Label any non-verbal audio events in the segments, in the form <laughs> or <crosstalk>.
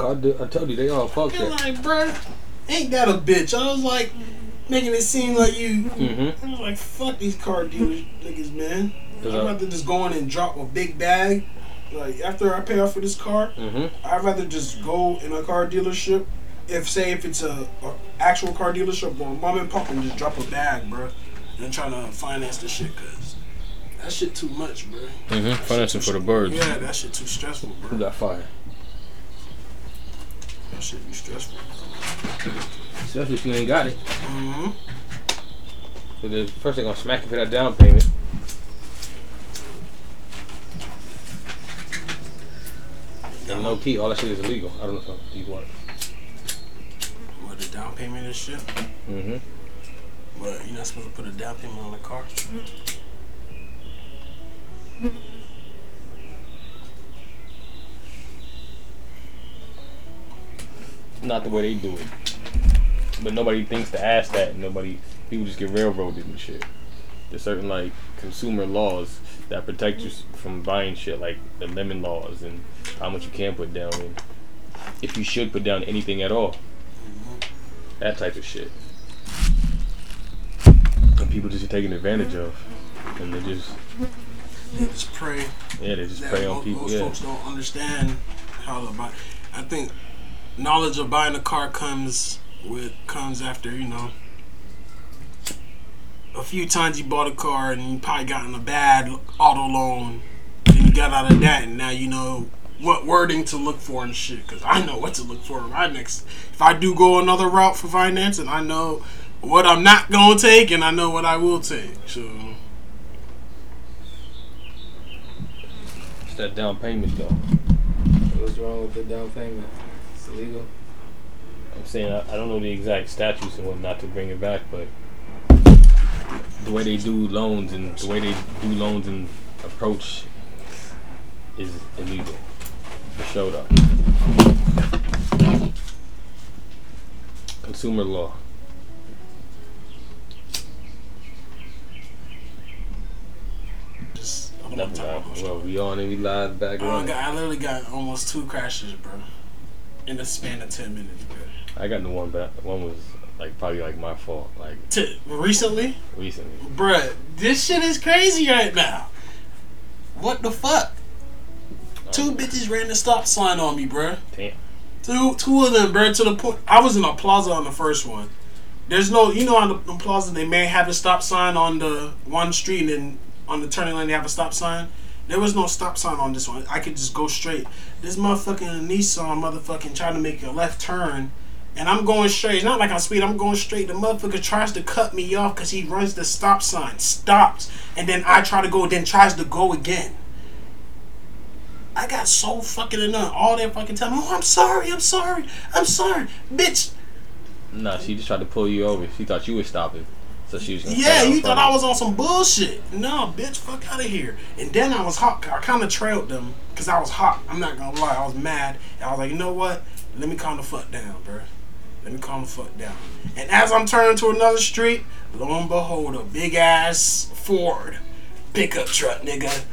I told you they all fucked that. like, bruh, ain't that a bitch? I was like, making it seem like you. Mm-hmm. I was like, fuck these car dealers, niggas, man. I'd rather just go in and drop a big bag. Like after I pay off for this car, Mm-hmm. I'd rather just go in a car dealership. If say if it's a, a actual car dealership or mom and pop and just drop a bag, bro, and trying to finance the shit, cause that shit too much, bro. Mm-hmm. Financing for the birds. Yeah, that shit too stressful, Who bro. got fired? That shit be stressful. Especially if you ain't got it. Mm-hmm. So the first thing gonna smack you for that down payment. And low key, all that shit is illegal. I don't know if these work. What the down payment and shit. Mm-hmm. But you're not supposed to put a down payment on the car. Not the way they do it. But nobody thinks to ask that. Nobody, people just get railroaded and shit. There's certain like consumer laws that protect you from buying shit, like the lemon laws and how much you can put down and if you should put down anything at all. That type of shit. And people just taking advantage of, and they just They just pray. yeah, they just prey on most, people. most Yeah, folks don't understand how to buy. I think knowledge of buying a car comes with comes after you know a few times you bought a car and you probably gotten a bad auto loan. Then you got out of that, and now you know what wording to look for and shit. Cause I know what to look for right next. If I do go another route for financing, I know what I'm not gonna take, and I know what I will take. So. it's that down payment though. What's wrong with the down payment? It's illegal. I'm saying I, I don't know the exact statutes and whatnot to bring it back, but the way they do loans and the way they do loans and approach is illegal. For sure though. Consumer law. Just, I don't Nothing about- about Well, we on and we live back I, got, I literally got almost two crashes, bro, in the span of ten minutes, bro. I got the one back. One was like probably like my fault, like T- recently, recently. bruh, this shit is crazy right now. What the fuck? Two um, bitches ran the stop sign on me, bruh. Damn. Two, two of them, bruh. To the point, I was in a plaza on the first one. There's no, you know, on the, the plaza they may have a stop sign on the one street, and then on the turning lane they have a stop sign. There was no stop sign on this one. I could just go straight. This motherfucking Nissan, motherfucking trying to make a left turn, and I'm going straight. It's not like I'm speed. I'm going straight. The motherfucker tries to cut me off because he runs the stop sign, stops, and then I try to go, then tries to go again. I got so fucking annoyed all that fucking time. Oh, I'm sorry, I'm sorry, I'm sorry, bitch. Nah, she just tried to pull you over. She thought you were stopping, so she was. Yeah, you thought I was on some bullshit. No, bitch, fuck out of here. And then I was hot. I kind of trailed them because I was hot. I'm not gonna lie, I was mad. And I was like, you know what? Let me calm the fuck down, bro. Let me calm the fuck down. And as I'm turning to another street, lo and behold, a big ass Ford pickup truck, nigga,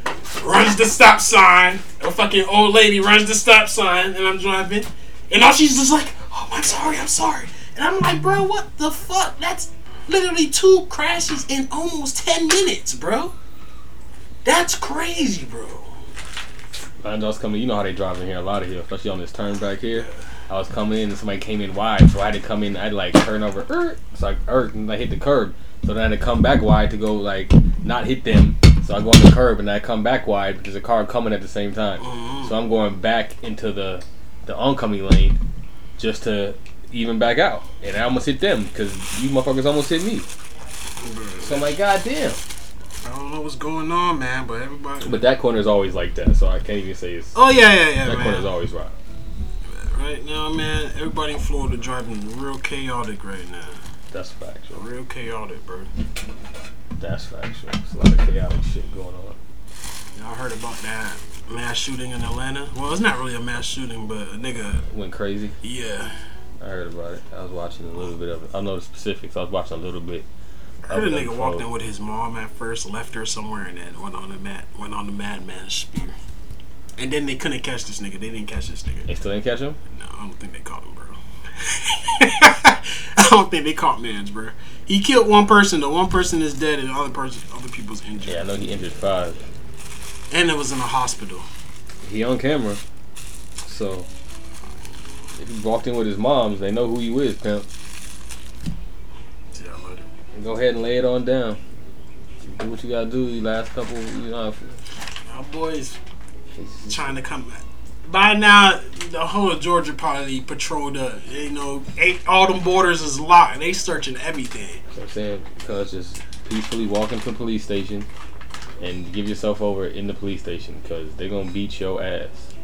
runs the stop sign. A fucking old lady runs the stop sign, and I'm driving. And all she's just like, oh, I'm sorry, I'm sorry. And I'm like, bro, what the fuck? That's literally two crashes in almost 10 minutes, bro. That's crazy, bro. I was coming. You know how they drive in here a lot of here, especially on this turn back here. I was coming in and somebody came in wide, so I had to come in. I had to like turn over, er, so I er, and I hit the curb. So then I had to come back wide to go like not hit them. So I go on the curb and I come back wide because a car coming at the same time. So I'm going back into the the oncoming lane just to even back out, and I almost hit them because you motherfuckers almost hit me. So I'm like, God damn. I don't know what's going on, man, but everybody. But that corner is always like that, so I can't even say it's oh, yeah, yeah, yeah, that man. corner is always right. Right now, man, everybody in Florida driving real chaotic right now. That's factual. Real chaotic, bro. That's factual. There's a lot of chaotic shit going on. Y'all heard about that mass shooting in Atlanta? Well, it's not really a mass shooting, but a nigga, Went crazy. yeah. I heard about it. I was watching a little bit of it. I don't know the specifics. I was watching a little bit. I heard a nigga walked in with his mom at first, left her somewhere, and then went on the mad, went on the madman spear. And then they couldn't catch this nigga. They didn't catch this nigga. They still didn't catch him. No, I don't think they caught him, bro. <laughs> I don't think they caught Mans, bro. He killed one person. The one person is dead, and the other person, other people's injured. Yeah, I know he injured five. And it was in a hospital. He on camera, so if he walked in with his moms, they know who you is, pimp. Yeah, Go ahead and lay it on down. Do what you gotta do. The last couple, you know. our boys trying to come back. By now, the whole of Georgia probably patrolled the, you know, eight, all them borders is locked, and they searching everything. So I'm saying, because just peacefully walk into the police station and give yourself over in the police station because they're going to beat your ass.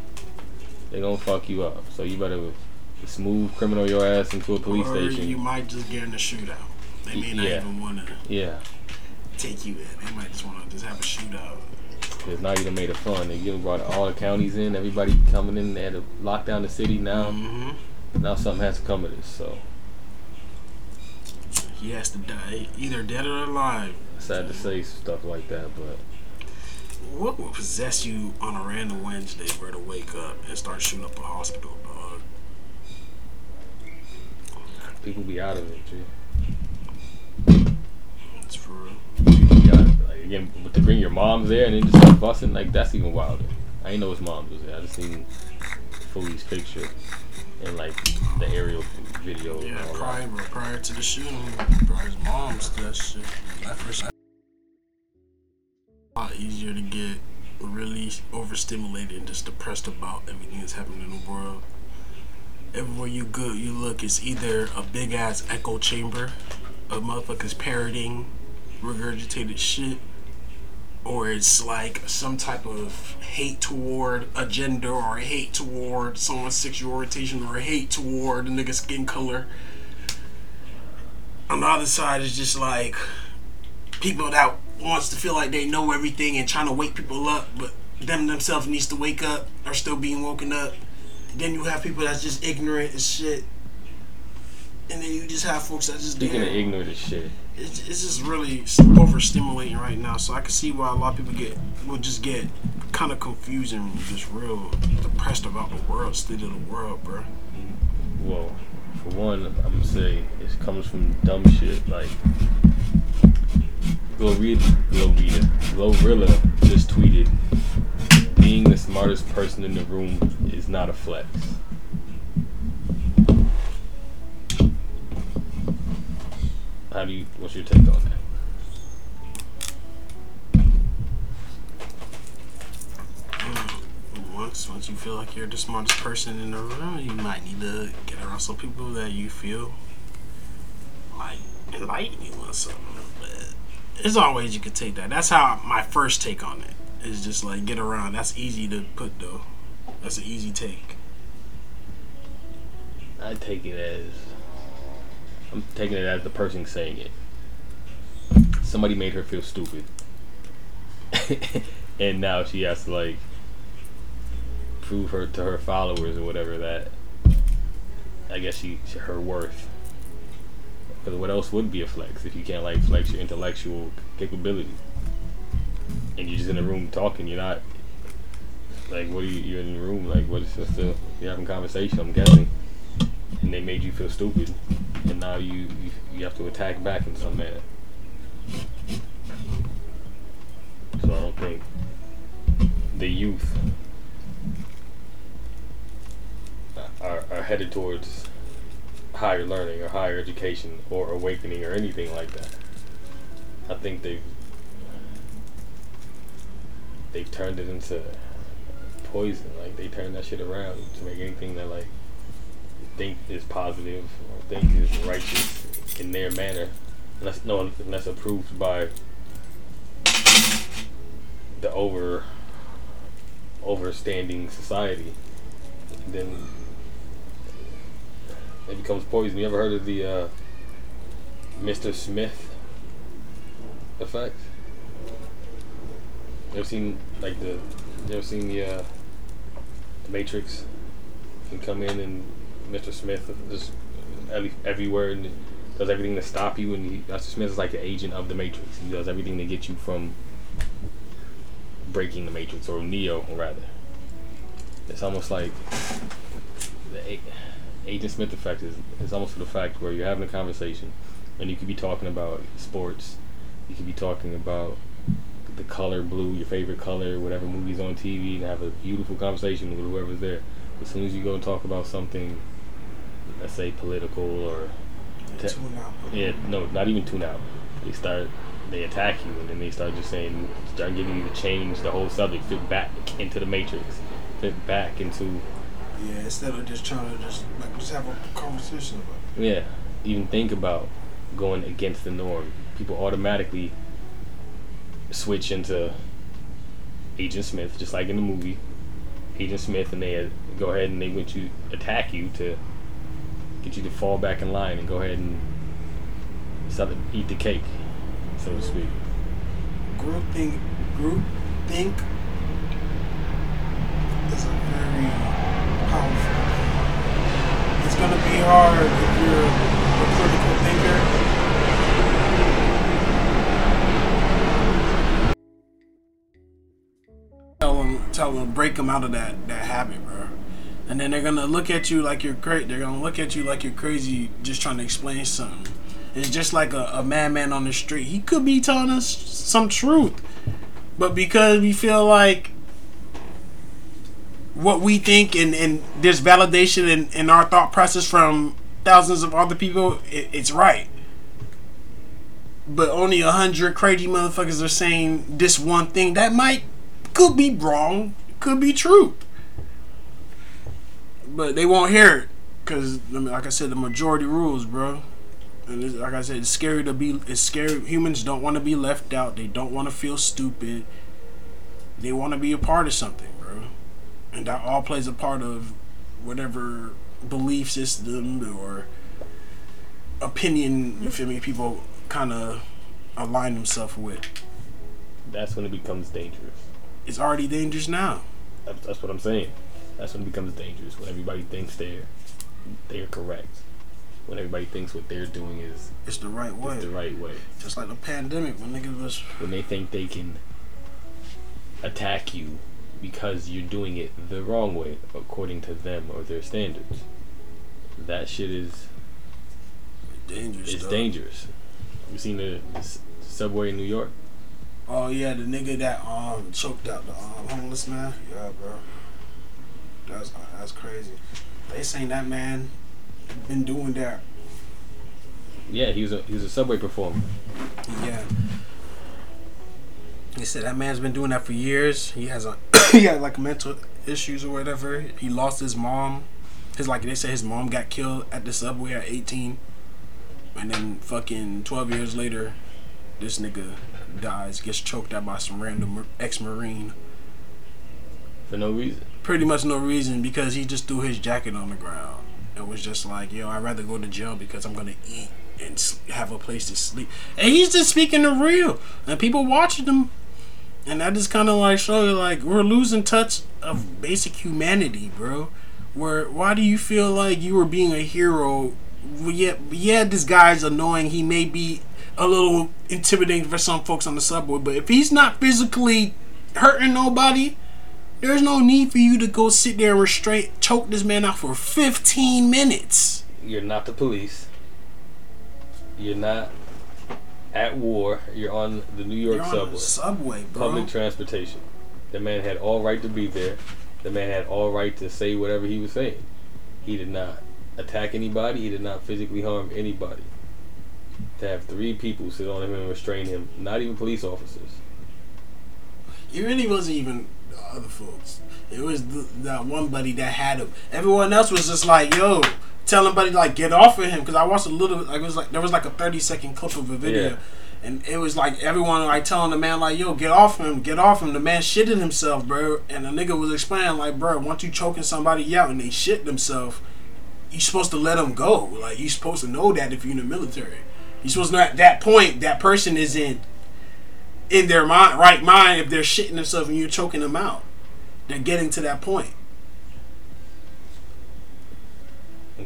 They're going to fuck you up. So you better smooth criminal your ass into a police or station. you might just get in a shootout. They may not Yeah. even want to yeah. take you in. They might just want to just have a shootout. Because now you done made it fun. They give brought all the counties in. Everybody coming in. They had to lock down the city now. Mm-hmm. Now something has to come of this. So He has to die, either dead or alive. sad to say stuff like that, but What would possess you on a random Wednesday, bro, to wake up and start shooting up a hospital, dog? People be out of it, G. It's for real. Be out of it. Like, again, but to bring your moms there and then just start busting, like that's even wilder. I didn't know his mom was there. I just seen Foley's picture and like the aerial video. and Yeah, all that. prior, prior to the shooting, prior his mom's that shit. That first a lot easier to get really overstimulated and just depressed about everything that's happening in the world. Everywhere you go, you look, it's either a big ass echo chamber of motherfuckers parroting regurgitated shit, or it's like some type of hate toward a gender or hate toward someone's sexual orientation or hate toward a nigga's skin color. On the other side is just like people that wants to feel like they know everything and trying to wake people up, but them themselves needs to wake up or still being woken up. Then you have people that's just ignorant as shit. And then you just have folks that just Speaking of damn- ignorant as shit, it's, it's just really overstimulating right now. So I can see why a lot of people get will just get kind of confused and just real depressed about the world, state of the world, bro. well, for one, I'm gonna say it comes from dumb shit like Glorita, Glorita, Glorilla just tweeted, "Being the smartest person in the room is not a flex." How do you? What's your take on that? Once once you feel like you're the smartest person in the room, you might need to get around some people that you feel like enlighten you or something. But there's always you could take that. That's how my first take on it is just like get around. That's easy to put though. That's an easy take. I take it as I'm taking it as the person saying it. Somebody made her feel stupid, <laughs> and now she has to like prove her to her followers or whatever that I guess she her worth. Because what else would be a flex if you can't like flex your intellectual capability, and you're just in a room talking. You're not like what are you? You're in the room like what is just you're having conversation. I'm guessing and they made you feel stupid, and now you you, you have to attack back in some manner. So I don't think the youth are, are headed towards higher learning or higher education or awakening or anything like that. I think they've they've turned it into poison. Like they turned that shit around to make anything that like think is positive or think is righteous in their manner, unless no, unless approved by the over overstanding society, then it becomes poison. You ever heard of the uh, Mr. Smith effect? You ever seen like the? You ever seen the uh, the Matrix? Can come in and Mr. Smith just every, everywhere and does everything to stop you. And he, Mr. Smith is like the agent of the Matrix. He does everything to get you from breaking the Matrix or Neo, rather. It's almost like the Agent Smith effect is, is almost the fact where you're having a conversation and you could be talking about sports, you could be talking about the color blue, your favorite color, whatever movie's on TV, and have a beautiful conversation with whoever's there. As soon as you go and talk about something, let's say political or te- Tune out. yeah, no, not even tune out. They start, they attack you, and then they start just saying, start getting you to change the whole subject, fit back into the matrix, fit back into, Yeah, instead of just trying to just like just have a conversation about it. yeah, even think about going against the norm. People automatically switch into Agent Smith, just like in the movie, Agent Smith, and they uh, go ahead and they want to attack you to get you to fall back in line and go ahead and start to eat the cake, so to speak. Group think group think is a very powerful thing. It's gonna be hard if you're a critical thinker. Tell them, break them out of that that habit, bro. And then they're gonna look at you like you're great. They're gonna look at you like you're crazy, just trying to explain something. It's just like a, a madman on the street. He could be telling us some truth, but because we feel like what we think and, and there's validation in, in our thought process from thousands of other people, it, it's right. But only a hundred crazy motherfuckers are saying this one thing that might could be wrong, could be true, but they won't hear it because, like I said, the majority rules, bro. And like I said, it's scary to be. It's scary. Humans don't want to be left out. They don't want to feel stupid. They want to be a part of something, bro. And that all plays a part of whatever belief system or opinion. You feel me? People kind of align themselves with. That's when it becomes dangerous. It's already dangerous now. That's, that's what I'm saying. That's when it becomes dangerous. When everybody thinks they're they're correct. When everybody thinks what they're doing is, It's the right way. is the right way. Just like the pandemic when niggas was. When they think they can attack you because you're doing it the wrong way according to them or their standards. That shit is Dangerous. it's dangerous. You seen the, the subway in New York? Oh yeah, the nigga that um choked out the um, homeless man. Yeah, bro. That's that's crazy. They saying that man been doing that. Yeah, he was a he was a subway performer. Yeah. He said that man's been doing that for years. He has a <coughs> he had like mental issues or whatever. He lost his mom. His like they said his mom got killed at the subway at 18. And then fucking 12 years later, this nigga dies, gets choked out by some random ex-marine. For no reason. pretty much no reason because he just threw his jacket on the ground and was just like, "Yo, I'd rather go to jail because I'm gonna eat and have a place to sleep." And he's just speaking the real, and people watching him, and that just kind of like show you like we're losing touch of basic humanity, bro. Where why do you feel like you were being a hero? Well, yeah, yeah, this guy's annoying. He may be a little intimidating for some folks on the subway, but if he's not physically hurting nobody, there's no need for you to go sit there and restrain, choke this man out for 15 minutes. You're not the police. You're not at war. You're on the New York You're on subway. the subway, bro. Public transportation. The man had all right to be there. The man had all right to say whatever he was saying. He did not attack anybody. He did not physically harm anybody. To have three people sit on him and restrain him, not even police officers. It really wasn't even the other folks. It was the, that one buddy that had him. Everyone else was just like, "Yo, telling buddy like get off of him." Because I watched a little. Like it was like there was like a 30 second clip of a video. Yeah. And it was like everyone like telling the man like, "Yo, get off him, get off him." The man shitted himself, bro. And the nigga was explaining like, "Bro, once you choking somebody out and they shit themselves, you're supposed to let them go. Like you're supposed to know that if you're in the military, you're supposed to know at that point that person is in in their mind, right mind. If they're shitting themselves and you're choking them out, they're getting to that point.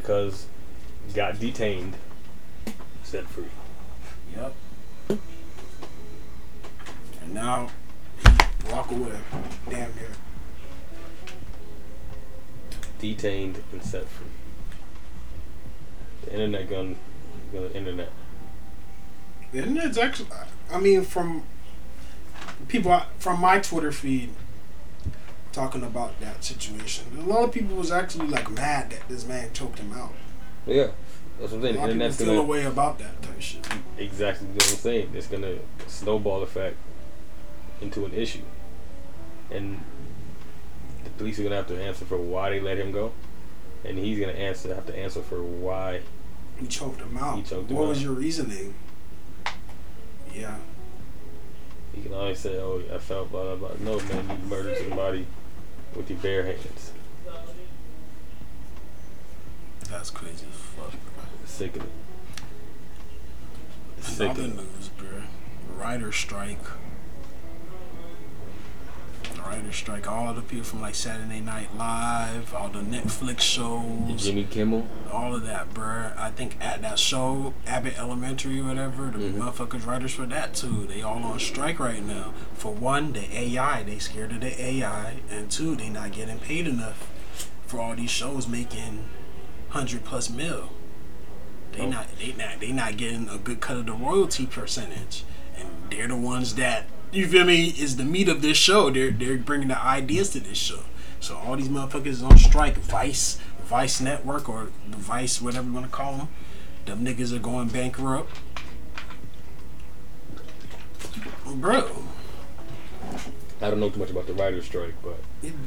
because got detained, set free. Yep. And now walk away. Damn near. Detained and set free. The internet gun, the internet. The internet's actually, I mean, from people from my Twitter feed talking about that situation. A lot of people was actually like mad that this man choked him out. Yeah, that's what I'm saying. A lot of people feel a way about that type of shit. exactly what I'm saying. It's gonna snowball effect into an issue, and the police are gonna have to answer for why they let him go, and he's gonna answer have to answer for why He choked him out. He choked him what was your reasoning? Yeah. he can always say, "Oh, I felt blah blah blah." No, man, you murdered somebody with your bare hands. That's crazy as fuck, bro. Sickening. Another Sickening. news, bro. Writer strike. Writer strike. All the people from like Saturday Night Live, all the Netflix shows, Jimmy Kimmel. all of that, bruh. I think at that show, Abbott Elementary, or whatever, the mm-hmm. motherfuckers writers for that too. They all on strike right now. For one, the AI, they scared of the AI, and two, they not getting paid enough for all these shows making hundred plus mil. They Oh. not they not they not getting a good cut of the royalty percentage, and they're the ones that you feel me is the meat of this show. They're they're bringing the ideas to this show. So all these motherfuckers on strike. Vice, Vice Network, or Vice, whatever you want to call them. Them niggas are going bankrupt. Bro, I don't know too much about the writer's strike, but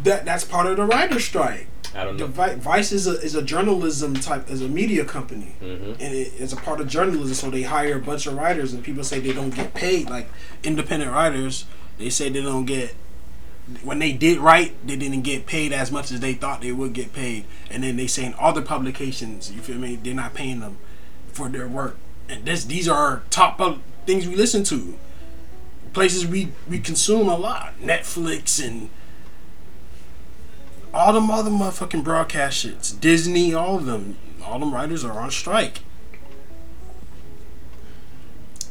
that that's part of the writer strike. I don't know. Vi- Vice is a is a journalism type, is a media company, Mhm. and it, it's a part of journalism. So they hire a bunch of writers, and people say they don't get paid. Like independent writers, they say they don't get when they did write, they didn't get paid as much as they thought they would get paid. And then they say in other publications, you feel me? They're not paying them for their work. And this these are top things we listen to, places we we consume a lot, Netflix and all them other motherfucking broadcast shits, Disney, all of them, all them writers are on strike.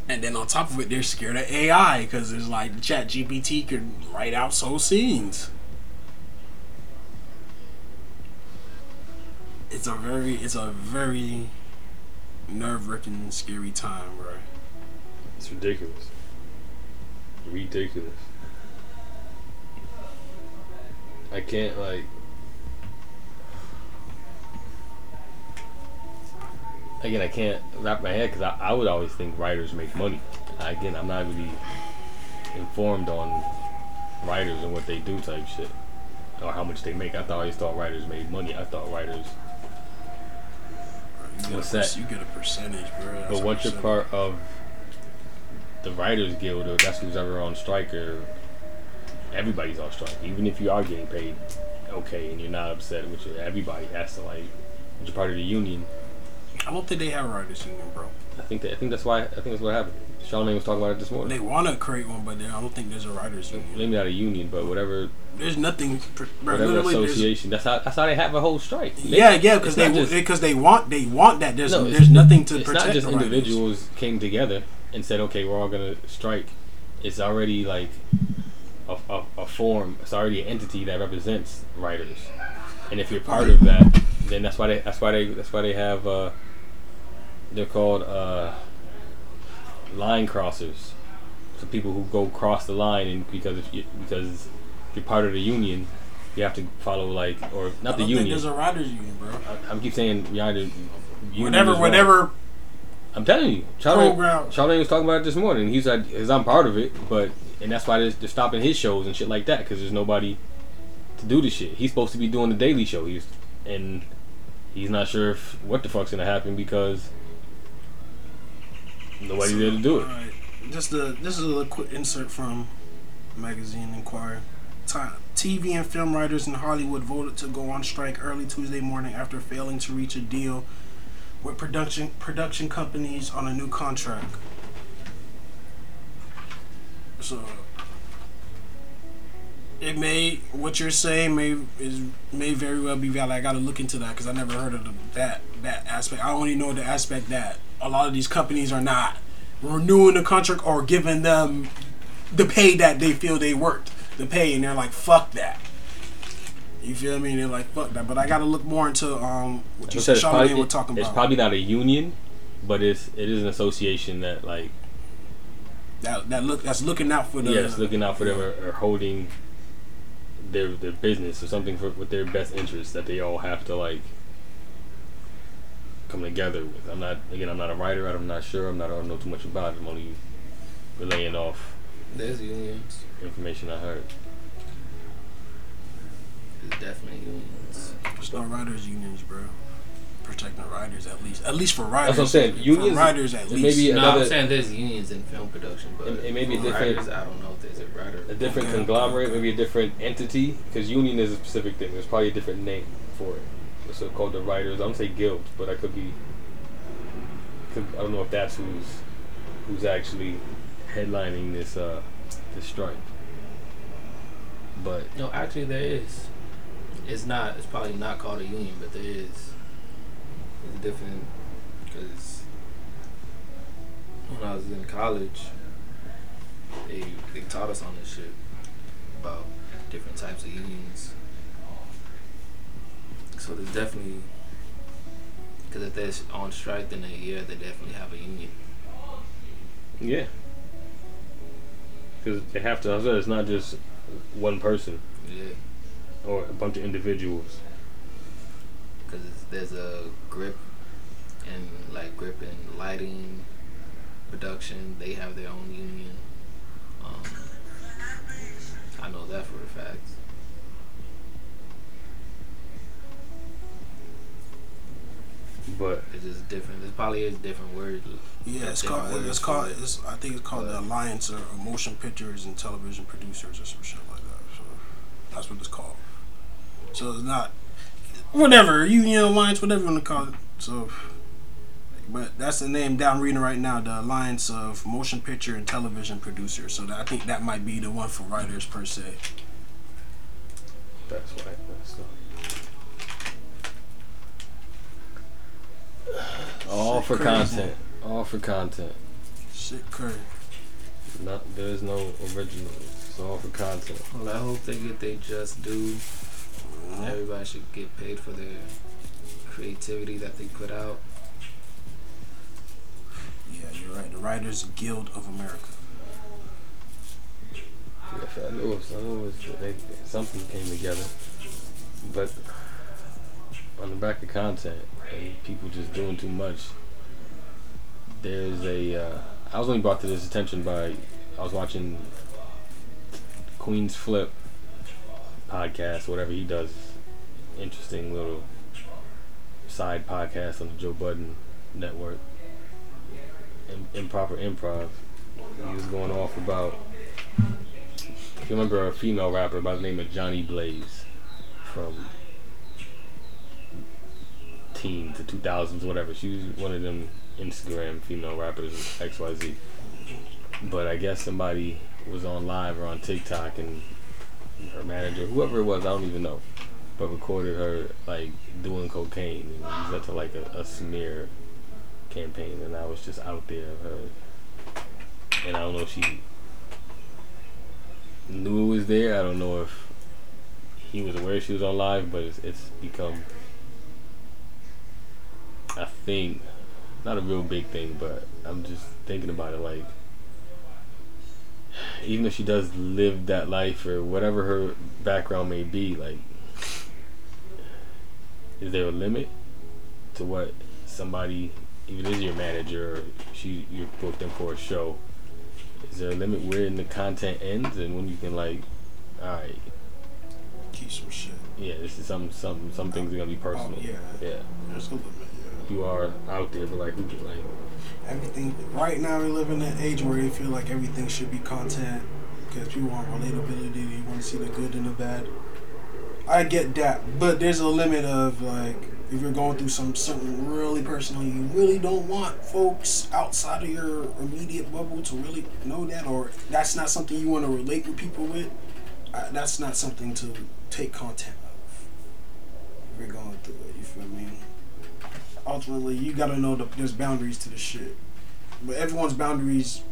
And then on top of it, they're scared of AI because there's like Chat GPT could write out soul scenes. It's a very, it's a very nerve-wracking, scary time, bro. It's ridiculous. Ridiculous. I can't like. Again, I can't wrap my head because I, I would always think writers make money. Again, I'm not really informed on writers and what they do type shit or how much they make. I thought I always thought writers made money. I thought writers. You get, What's a, that? you get a percentage, bro. That's But once you're part of the Writers Guild, or that's who's ever on strike, or everybody's on strike. Even if you are getting paid okay and you're not upset, which everybody has to like, you're part of the union. I don't think they have a writers union, bro. I think that I think that's why I think that's what happened. Charlamagne was talking about it this morning. They want to create one, but I don't think there's a writers union. Maybe not a union, but whatever There's nothing, bro. whatever association. That's how that's how they have a whole strike. They- Yeah, yeah, because they because eh, they want they want that. There's No, there's nothing to it's protect. not just the writers. individuals came together and said, okay, we're all gonna strike. It's already like a, a, a form. It's already an entity that represents writers. And if you're part of that, then that's why they that's why they that's why they have uh, they're called uh, line crossers. So people who go cross the line and because if you because if you're part of the union, you have to follow like or not the union. there's a writers union, bro. I, I'm keep saying you're either union Whatever, is wrong. whatever. I'm telling you, Charlie. Program. Charlie was talking about it this morning. He said, "Cause I'm part of it, but and that's why they're, they're stopping his shows and shit like that because there's nobody to do the shit. He's supposed to be doing the Daily Show. He's and he's not sure if what the fuck's gonna happen because nobody's there to do it. Alright, Just the this is a quick insert from magazine Inquirer. TV and film writers in Hollywood voted to go on strike early Tuesday morning after failing to reach a deal with production production companies on a new contract. So it may what you're saying may is may very well be valid. I got to look into that because I never heard of the, that that aspect. I only know the aspect that a lot of these companies are not renewing the contract or giving them the pay that they feel they worked the pay, and they're like, "Fuck that." You feel me? They're like, "Fuck that." But I got to look more into um what you You said. said it's Charlamagne probably, was talking it's about It's probably not a union, but it's it is an association that like that that look that's looking out for the yes, looking out for them or, or holding their their business or something for with their best interests that they all have to like come together with. I'm not again. I'm not a writer. I'm not sure. I'm not. I don't know too much about it. I'm only relaying off There's unions. information I heard. There's definitely unions. There's no writers unions, bro. Protecting writers at least, at least for writers. That's what I'm saying. For Unions- writers at least. may be No, another I'm saying there's unions in film production, but It- it may be for different- Writers, I don't know if there's a writer. a different Okay, okay, conglomerate, okay. maybe a different entity. Because union is a specific thing. There's probably a different name for it. So called the writers. I don't say guild, but I could be. Could, I don't know if that's who's who's actually headlining this uh this strike. But No, actually there is. It's not. It's probably not called a union, but there is. It's different because when I was in college, they they taught us on this shit about different types of unions. So there's definitely because if they're on strike, then they yeah they definitely have a union. yeah, because they have to. It's not just one person Yeah. Or a bunch of individuals. because there's a grip and like grip and lighting production they have their own union um, i know that for a fact But it's just different there's probably is different words Yeah, it's called. words It's called. it. It's, I think it's called the Alliance of Motion Pictures and Television Producers or some shit like that. So that's what it's called. So it's not whatever Union Alliance, whatever you want to call it. So, but that's the name that I'm reading right now. The Alliance of Motion Picture and Television Producers. So that, I think that might be the one for writers per se. that's why. That's <sighs> all Shit for crazy. content. All for content. Shit, crazy. Not there's no original. It's all for content. well i hope they get they just due everybody should get paid for their creativity that they put out Yeah, you're right. The Writers Guild of America. Yes, I know. It's, I know it's, they, something came together, but on the back of content and people just doing too much. There's a. Uh, I was only brought to this attention by I was watching Queenzflip podcast, whatever he does. Interesting little side podcast on the Joe Budden network. Im- improper improv. He was going off about if you remember a female rapper by the name of Johnny Blaze from teen to 2000s, whatever. She was one of them Instagram female rappers, XYZ. But I guess somebody was on live or on TikTok and her manager, whoever it was, I don't even know, but recorded her like doing cocaine and that to like a, a smear campaign. And I was just out there of her. And I don't know if she knew it was there. I don't know if he was aware she was on live, but it's, it's become, I think, not a real big thing, but I'm just thinking about it like, even if she does live that life or whatever her background may be, like, is there a limit to what somebody, even is your manager, or she you booked them for a show? Is there a limit where in the content ends and when you can like, all right, Keep some shit. yeah, this is some some some things are gonna be personal. Oh, yeah. yeah. There's a limit. You are out there, but like, who, like, everything right now we live in an age where you feel like everything should be content because people want relatability. They want to see the good and the bad. I get that, but there's a limit of like if you're going through some something really personal, you really don't want folks outside of your immediate bubble to really know that, or that's not something you want to relate with people with. Uh, that's not something to take content of. If you're going through it, you feel me? Ultimately, you gotta know that there's boundaries to the shit, but everyone's boundaries,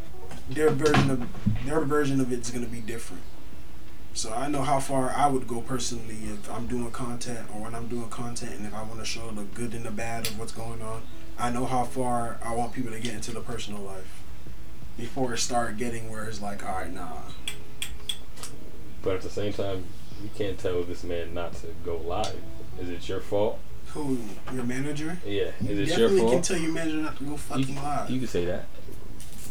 their version of their version of it's gonna be different. So I know how far I would go personally if I'm doing content or when I'm doing content and if I want to show the good and the bad of what's going on. I know how far I want people to get into the personal life before it start getting where it's like, all right, nah. But at the same time, you can't tell this man not to go live. Is it your fault? Who your manager? Yeah. You Is it your definitely can tell your manager not to go fucking You, live. you can say that.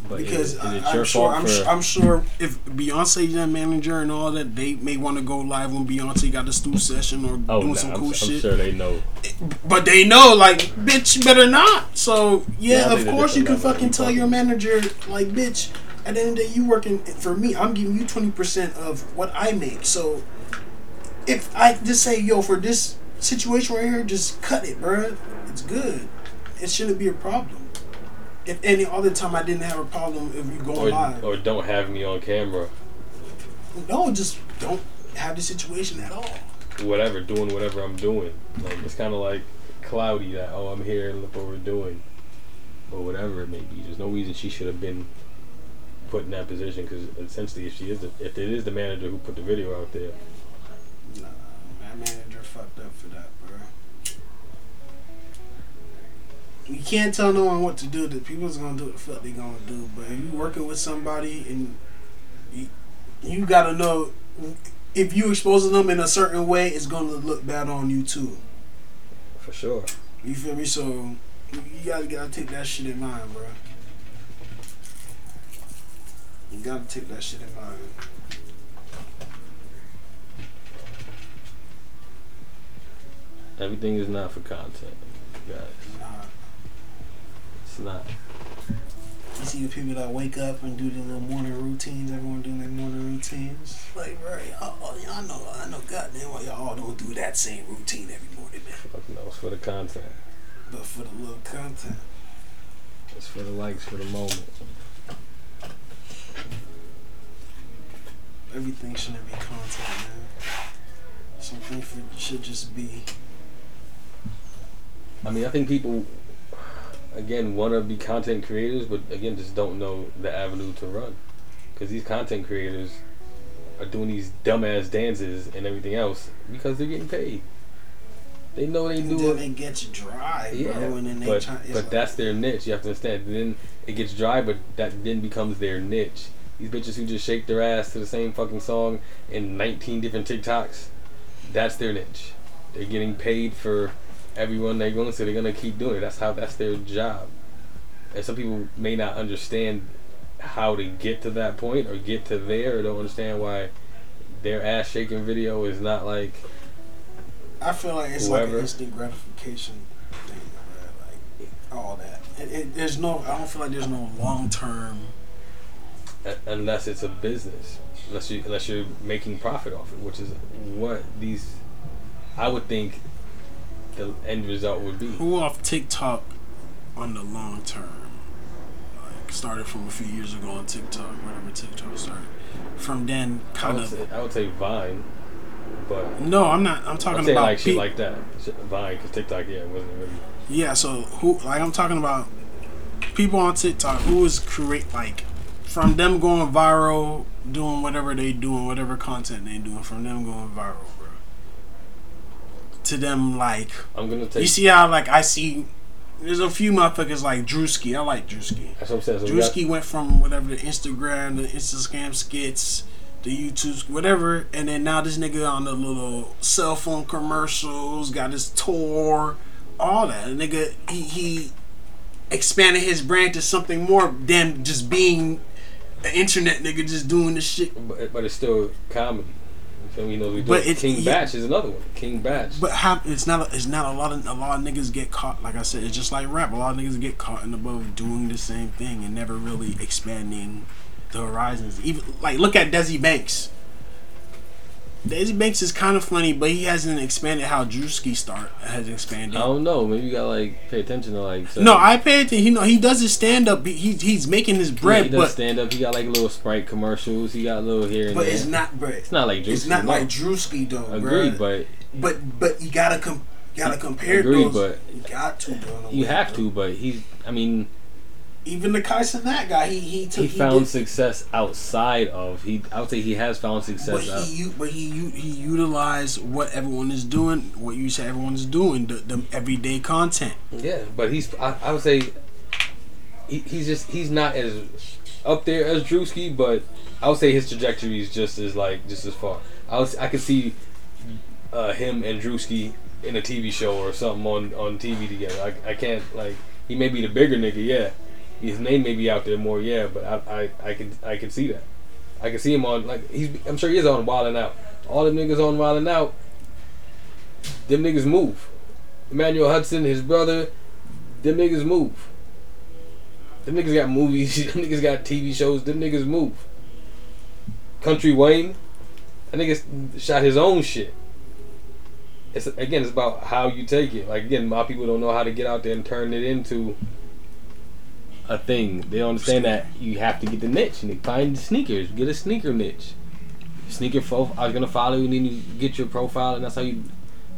But because is, is I, I'm your sure I'm, su- I'm sure if Beyonce's that manager and all that, they may want to go live when Beyonce got the stool session or oh, doing nah, some I'm, cool I'm shit. sure they know. But they know, like, bitch, you better not. So Yeah, yeah, of course you can fucking tell your manager, like, bitch. At the end of the day, you working for me. I'm giving you twenty percent of what I make. So if I just say, yo, for this situation right here, just cut it, bruh. It's good. It shouldn't be a problem. If any other time I didn't have a problem if you go Or, live. or don't have me on camera. no, just don't have the situation at all. Whatever, doing whatever I'm doing. Like it's kind of like cloudy that oh I'm here. Look what we're doing. Or whatever it may be. There's no reason she should have been put in that position because essentially if she is the, if it is the manager who put the video out there Nah, manager fucked up for that, bro. You can't tell no one what to do. The people's gonna do what the fuck they gonna do. But if you working with somebody and you, you gotta know if you exposing them in a certain way, it's gonna look bad on you too. for sure. You feel me? So you gotta gotta take that shit in mind, bro. You gotta take that shit in mind. Everything is not for content, guys. Nah. It's not. You see the people that wake up and do their little morning routines. Everyone doing their morning routines. Like, bro, y'all, oh, y'all know, I know, goddamn, well, y'all don't do that same routine every morning, man. Fuck no, it's for the content. But for the little content, It's for the likes, for the moment. everything shouldn't be content, man. Something for, should just be. I mean, I think people, again, want to be content creators, but again, just don't know the avenue to run. Because these content creators are doing these dumbass dances and everything else because they're getting paid. They know they And do it. it gets dry, Yeah, bro. And then they but, try. but like- that's their niche. You have to understand. Then it gets dry, but that then becomes their niche. These bitches who just shake their ass to the same fucking song in 19 different TikToks, that's their niche. They're getting paid for everyone they're going to, so they're gonna keep doing it. That's how. That's their job. And some people may not understand how to get to that point or get to there, or don't understand why their ass shaking video is not like I feel like it's like an instant gratification thing. Like all that. It, it, there's no. I don't feel like there's no long term. Uh, unless it's a business, unless you unless you're making profit off it, which is what these I would think the end result would be. Who off TikTok on the long term? Like started from a few years ago on TikTok, whatever TikTok started. From then, I kind would, of. say, I would say Vine, but No, I'm not. I'm talking I'm about like shit pe- like that. Vine, because TikTok, yeah, wasn't really. Yeah, so who like I'm talking about people on TikTok who is create like from them going viral, doing whatever they doing, whatever content they doing, from them going viral. To them like I'm gonna take. you see how like I see there's a few motherfuckers like Drewski. I like Drewski. that's what I'm saying. So we got, Drewski went from whatever the Instagram, the Instagram skits, the YouTube, whatever, and then now this nigga on the little cell phone commercials, got his tour, all that. The nigga, he, he expanded his brand to something more than just being an internet nigga just doing this shit. but, but it's still comedy. Me? You know, we do But it- King yeah. Bach is another one. King Bach. But how, it's not. It's not a lot of a lot of niggas get caught. Like I said, it's just like rap. A lot of niggas get caught in the above doing the same thing and never really expanding the horizons. Even like look at Desi Banks. Desi Banks is kind of funny, but he hasn't expanded how Drewski start has expanded. I don't know. Maybe you gotta like pay attention to like. No, I pay attention. You know, he does his stand up. He, he's making his Yeah, bread, he does but stand up. He got like little Sprite commercials. He got little here and but there. it's not bread. It's not like It's Drewski, not no. like Drewski though. Agreed, bruh. but but but you gotta com- you gotta compare Agreed, those. but you got to, bro. you way, have bro. to. But he's. I mean, Even the Kai Cenat that guy, he he took he found did- success outside of. He. I would say he has found But success. out, he, u- but he, he utilized what everyone is doing, what you say everyone's doing, the, the everyday content. Yeah, but he's. I, I would say. He, he's just. He's not as up there as Drewski, but I would say his trajectory is just as like just as far. I was. I could see uh, him and Drewski in a TV show or something on on TV together. I, I can't like. He may be the bigger nigga, yeah. His name may be out there more, yeah. But I I, I can I can see that. I can see him on like he's. I'm sure he is on Wildin' Out. All them niggas on Wildin' Out. Them niggas move. Emmanuel Hudson, his brother, them niggas move. Them niggas got movies. <laughs> Them niggas got TV shows. Them niggas move. Country Wayne, that nigga shot his own shit. It's again, it's about how you take it. Like again, of people don't know how to get out there and turn it into a thing. They don't understand that you have to get the niche and find sneakers. Get a sneaker niche. Sneaker fo- I was gonna follow you and then you get your profile and that's how you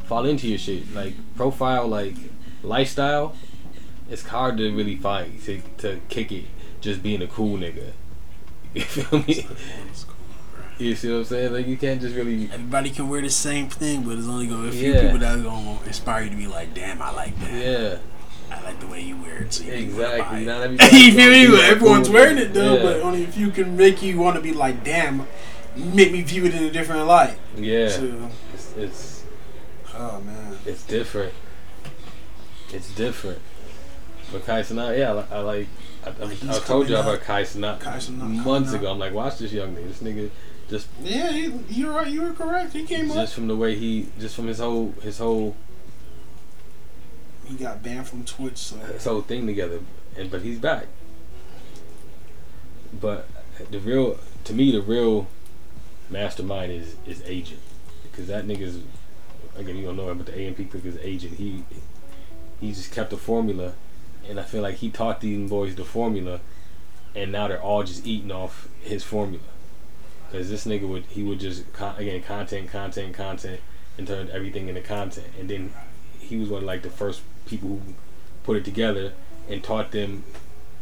fall into your shit. Like profile, like lifestyle. It's hard to really find to to kick it. Just being a cool nigga. <laughs> You feel me? You see what I'm saying? Like you can't just really. Everybody can wear the same thing, but there's only gonna be a few Yeah. people that are gonna inspire you to be like, damn, I like that. Yeah, I like the way you wear it. So you wanna buy exactly. it. Not <laughs> everybody. you feel me? gonna Everyone's cool wearing it though, Yeah. but only if you can make you want to be like, damn, make me view it in a different light. yeah, So, it's, it's oh man. it's different. It's different. But Kai Cenat, yeah, I, I like. I, I, Like, he's I told you coming about up. Kai Cenat Kai Cenat months up. ago. I'm like, watch this young nigga. This nigga just Yeah, he, you're right. You were correct. He came up. just from the way he, just from his whole his whole He got banned from Twitch, so his whole thing together, and but he's back. But the real, to me, the real mastermind is is agent, because that nigga's again you don't know him, but the AMP click is agent. He he just kept the formula, and I feel like he taught these boys the formula, and now they're all just eating off his formula. Because this nigga would he would just con- again content, content, content, and turned everything into content, and then he was one of like the first people who put it together and taught them.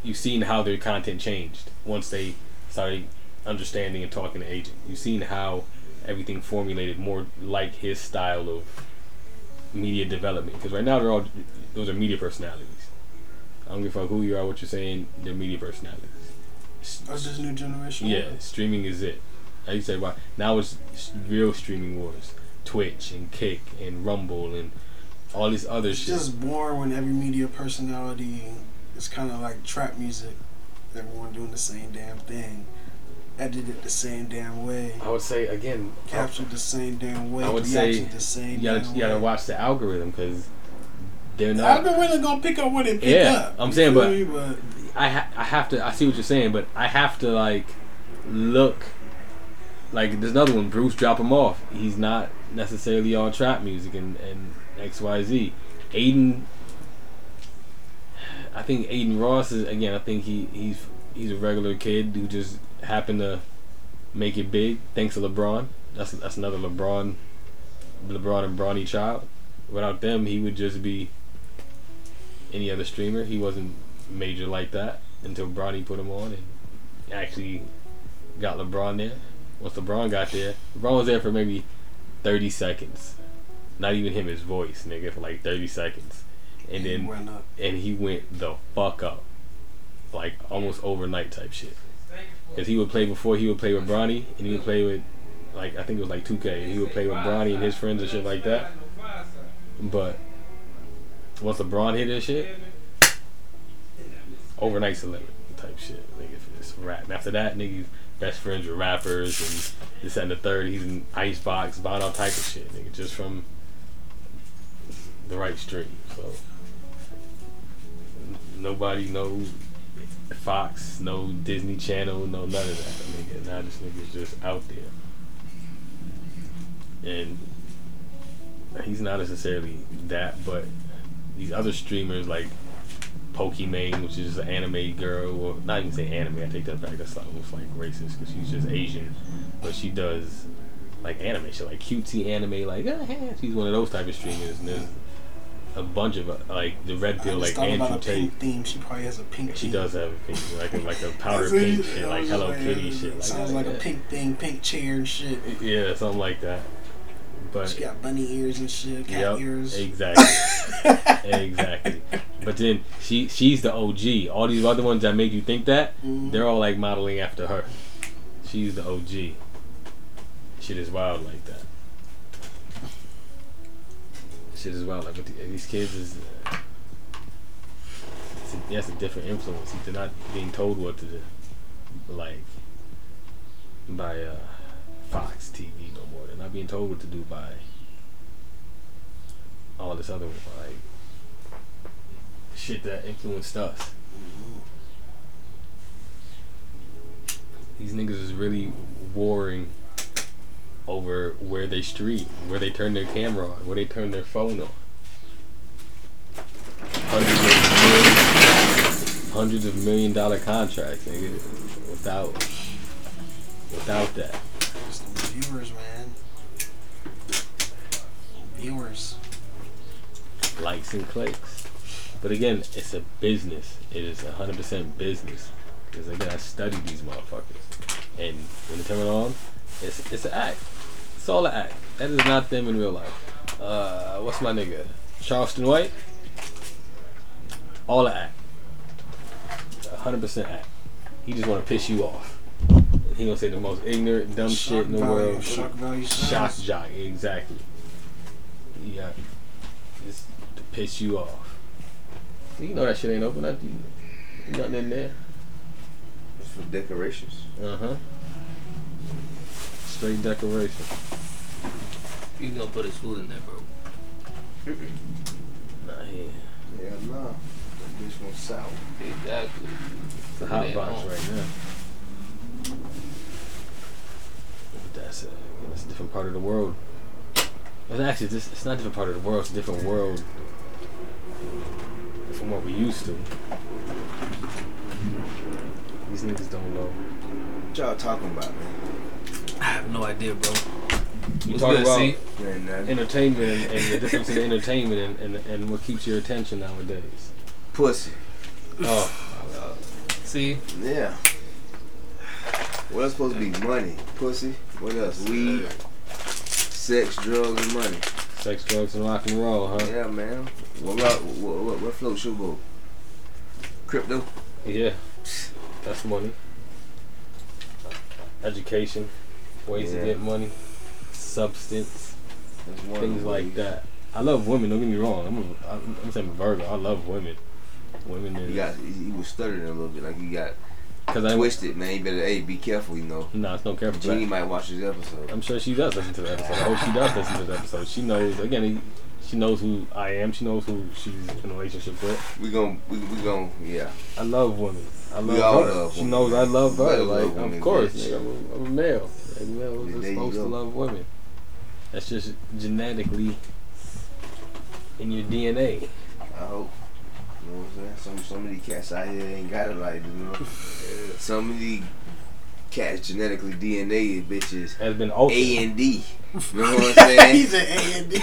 You've seen how their content changed once they started understanding and talking to agent. You've seen how everything formulated more like his style of media development. Because right now they're all those are media personalities. I don't give a fuck who you are, what you're saying. They're media personalities. that's oh, this new generation. Yeah, streaming is it. I used to say, why now it's real streaming wars. Twitch and Kick and Rumble and all this other It's shit. just boring when every media personality is kind of like trap music. Everyone doing the same damn thing, edited the same damn way, I would say again, captured the same damn way, I would say the same you gotta damn you gotta way. watch the algorithm because they're The not. really gonna pick up what it pick Yeah, up. I'm saying, but- me? but I ha- I have to. I see what you're saying, but I have to like look. Like there's another one, Bruce. Drop him off. He's not necessarily all trap music and and X Y Z. Adin. I think Adin Ross is again. I think he he's he's a regular kid who just happened to make it big thanks to LeBron. That's that's another LeBron, LeBron and Bronny child. Without them, he would just be any other streamer. He wasn't major like that until Bronny put him on and actually got LeBron there. Once LeBron got there, LeBron was there for maybe 30 seconds. Not even him, his voice, nigga, for like 30 seconds. And he then went up. and he went the fuck up, like almost overnight type shit. Cause he would play before he would play with Bronny, and he would play with, like I think it was like 2K, and he would play with Bronny and his friends and shit like that. But once LeBron hit this shit, overnight celebrity type shit, nigga, it's rap. And after that, nigga, best friends with rappers and this and the third. He's in Icebox, buying all type of shit, nigga, just from the right stream. So nobody knows Fox, no Disney Channel, no none of that. Nigga. Now this nigga's just out there, and he's not necessarily that, but these other streamers like Pokimane, which is an anime girl, or not even say anime. I take that back. That's almost like racist because she's just Asian, but she does like anime shit, like cutesy anime. Like ah, she's one of those type of streamers. And there's a bunch of uh, like the red pill, like Andrew a Tate. pink theme. She probably has a pink. She theme. does have a pink, like a, like a <laughs> powder pink shit, like Hello like, Kitty uh, shit. Like Sounds that. like a pink thing, pink chair and shit. Yeah, something like that. But She got bunny ears and shit, cat Yep, ears. exactly, <laughs> exactly. But then she she's the OG. All these other ones that make you think that Mhm. they're all like modeling after her. She's the OG. Shit is wild like that. Shit is wild like but the- these kids is. Uh, it's a, that's a different influence. They're not being told what to do, like by uh, Fox TV no more. They're not being told what to do by all this other like shit that influenced us. These niggas is really warring over where they stream, where they turn their camera on, where they turn their phone on. Hundreds of million, hundreds of million dollar contracts, nigga, without without that. It's the viewers, man. Viewers. likes and clicks. But again, it's a business. It is a hundred percent business. Because again, I study these motherfuckers, and when they turn it on, it's it's an act. It's all an act. That is not them in real life. Uh, what's my nigga? Charleston White. All an act. Hundred percent act. He just want to piss you off. He gonna say the most ignorant, dumb shit in the value, world. Shock value. Shock sales. jock, exactly. Yeah, just to piss you off. You know that shit ain't open. That nothing in there. It's for decorations. Uh huh. Straight decoration. You gonna put his food in there, bro? Nah, yeah. Yeah, nah. That bitch went sour. Exactly. It's a hot Yeah, box no. right now. That's a, that's a different part of the world. It's actually, this, it's not a different part of the world. It's a different world from what we used to. These niggas don't know. What y'all talking about, man? I have no idea, bro. You What's talk good, about C? Entertainment and, and the difference in entertainment and, and, and what keeps your attention nowadays. Pussy. Oh, See, Yeah. What else supposed to be? Money. Pussy. What else? Weed. Sex, drugs, and money. sex, drugs, and rock and roll, huh? Yeah, man. What about what, what, what floats your boat? Crypto. Yeah, that's money. Education, ways Yeah. to get money, substance, That's one of things like that. I love women. Don't get me wrong. I'm a, I'm, I'm saying Virgo. I love women. Women You is got. He was stuttering a little bit, like he got because I twisted, man. You better, hey, be careful, you know. no, it's no careful. Jeannie might watch this episode. I'm sure she does listen to the episode. I hope she does listen to the episode. She knows again. he- She knows who I am. She knows who she's in a relationship with. We gon' we, we gon' yeah. I love women. I love We all her. love she women. knows I love her. Like, love of course, nigga, I'm, a, I'm a male. Like, males are supposed to love women. That's just genetically in your DNA. I hope. You know what I'm saying? Some some of these cats out here ain't got it like you know. <laughs> Some of these cats genetically DNA bitches Has been altered. A and D. You know what I'm <laughs> saying? He's an A and D.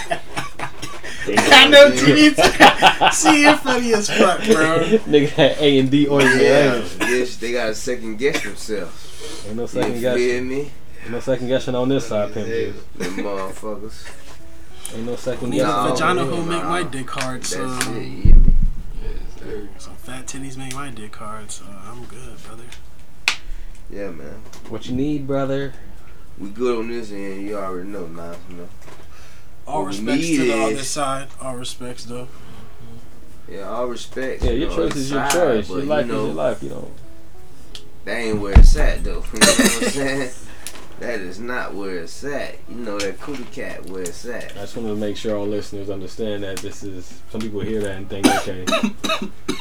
They <laughs> I know TD. See, you're funny as fuck, bro. Nigga had A and D on your Yeah, ass. bitch, they gotta second guess themselves. Ain't no You second feel guessing. me? Ain't no second guessing on this side, pimp. <laughs> Them motherfuckers. Ain't no second Need a Nah, vagina yeah, who make my dick hard, That's so it. You hear me? some fat titties make my dick hard, so I'm good, brother. Yeah, man. What you need, brother? We good on this end. You already know, nah, you know. All What respects to the other side. All respects, though. Yeah, all respect. Yeah, your know, choice is your side, choice. but, Your you life know, is your life. You know. That ain't where it's at, though. <laughs> You know what I'm saying? That is not where it's at. You know that cootie cat where it's at. I just want to make sure all listeners understand that this is. Some people hear that and think, okay,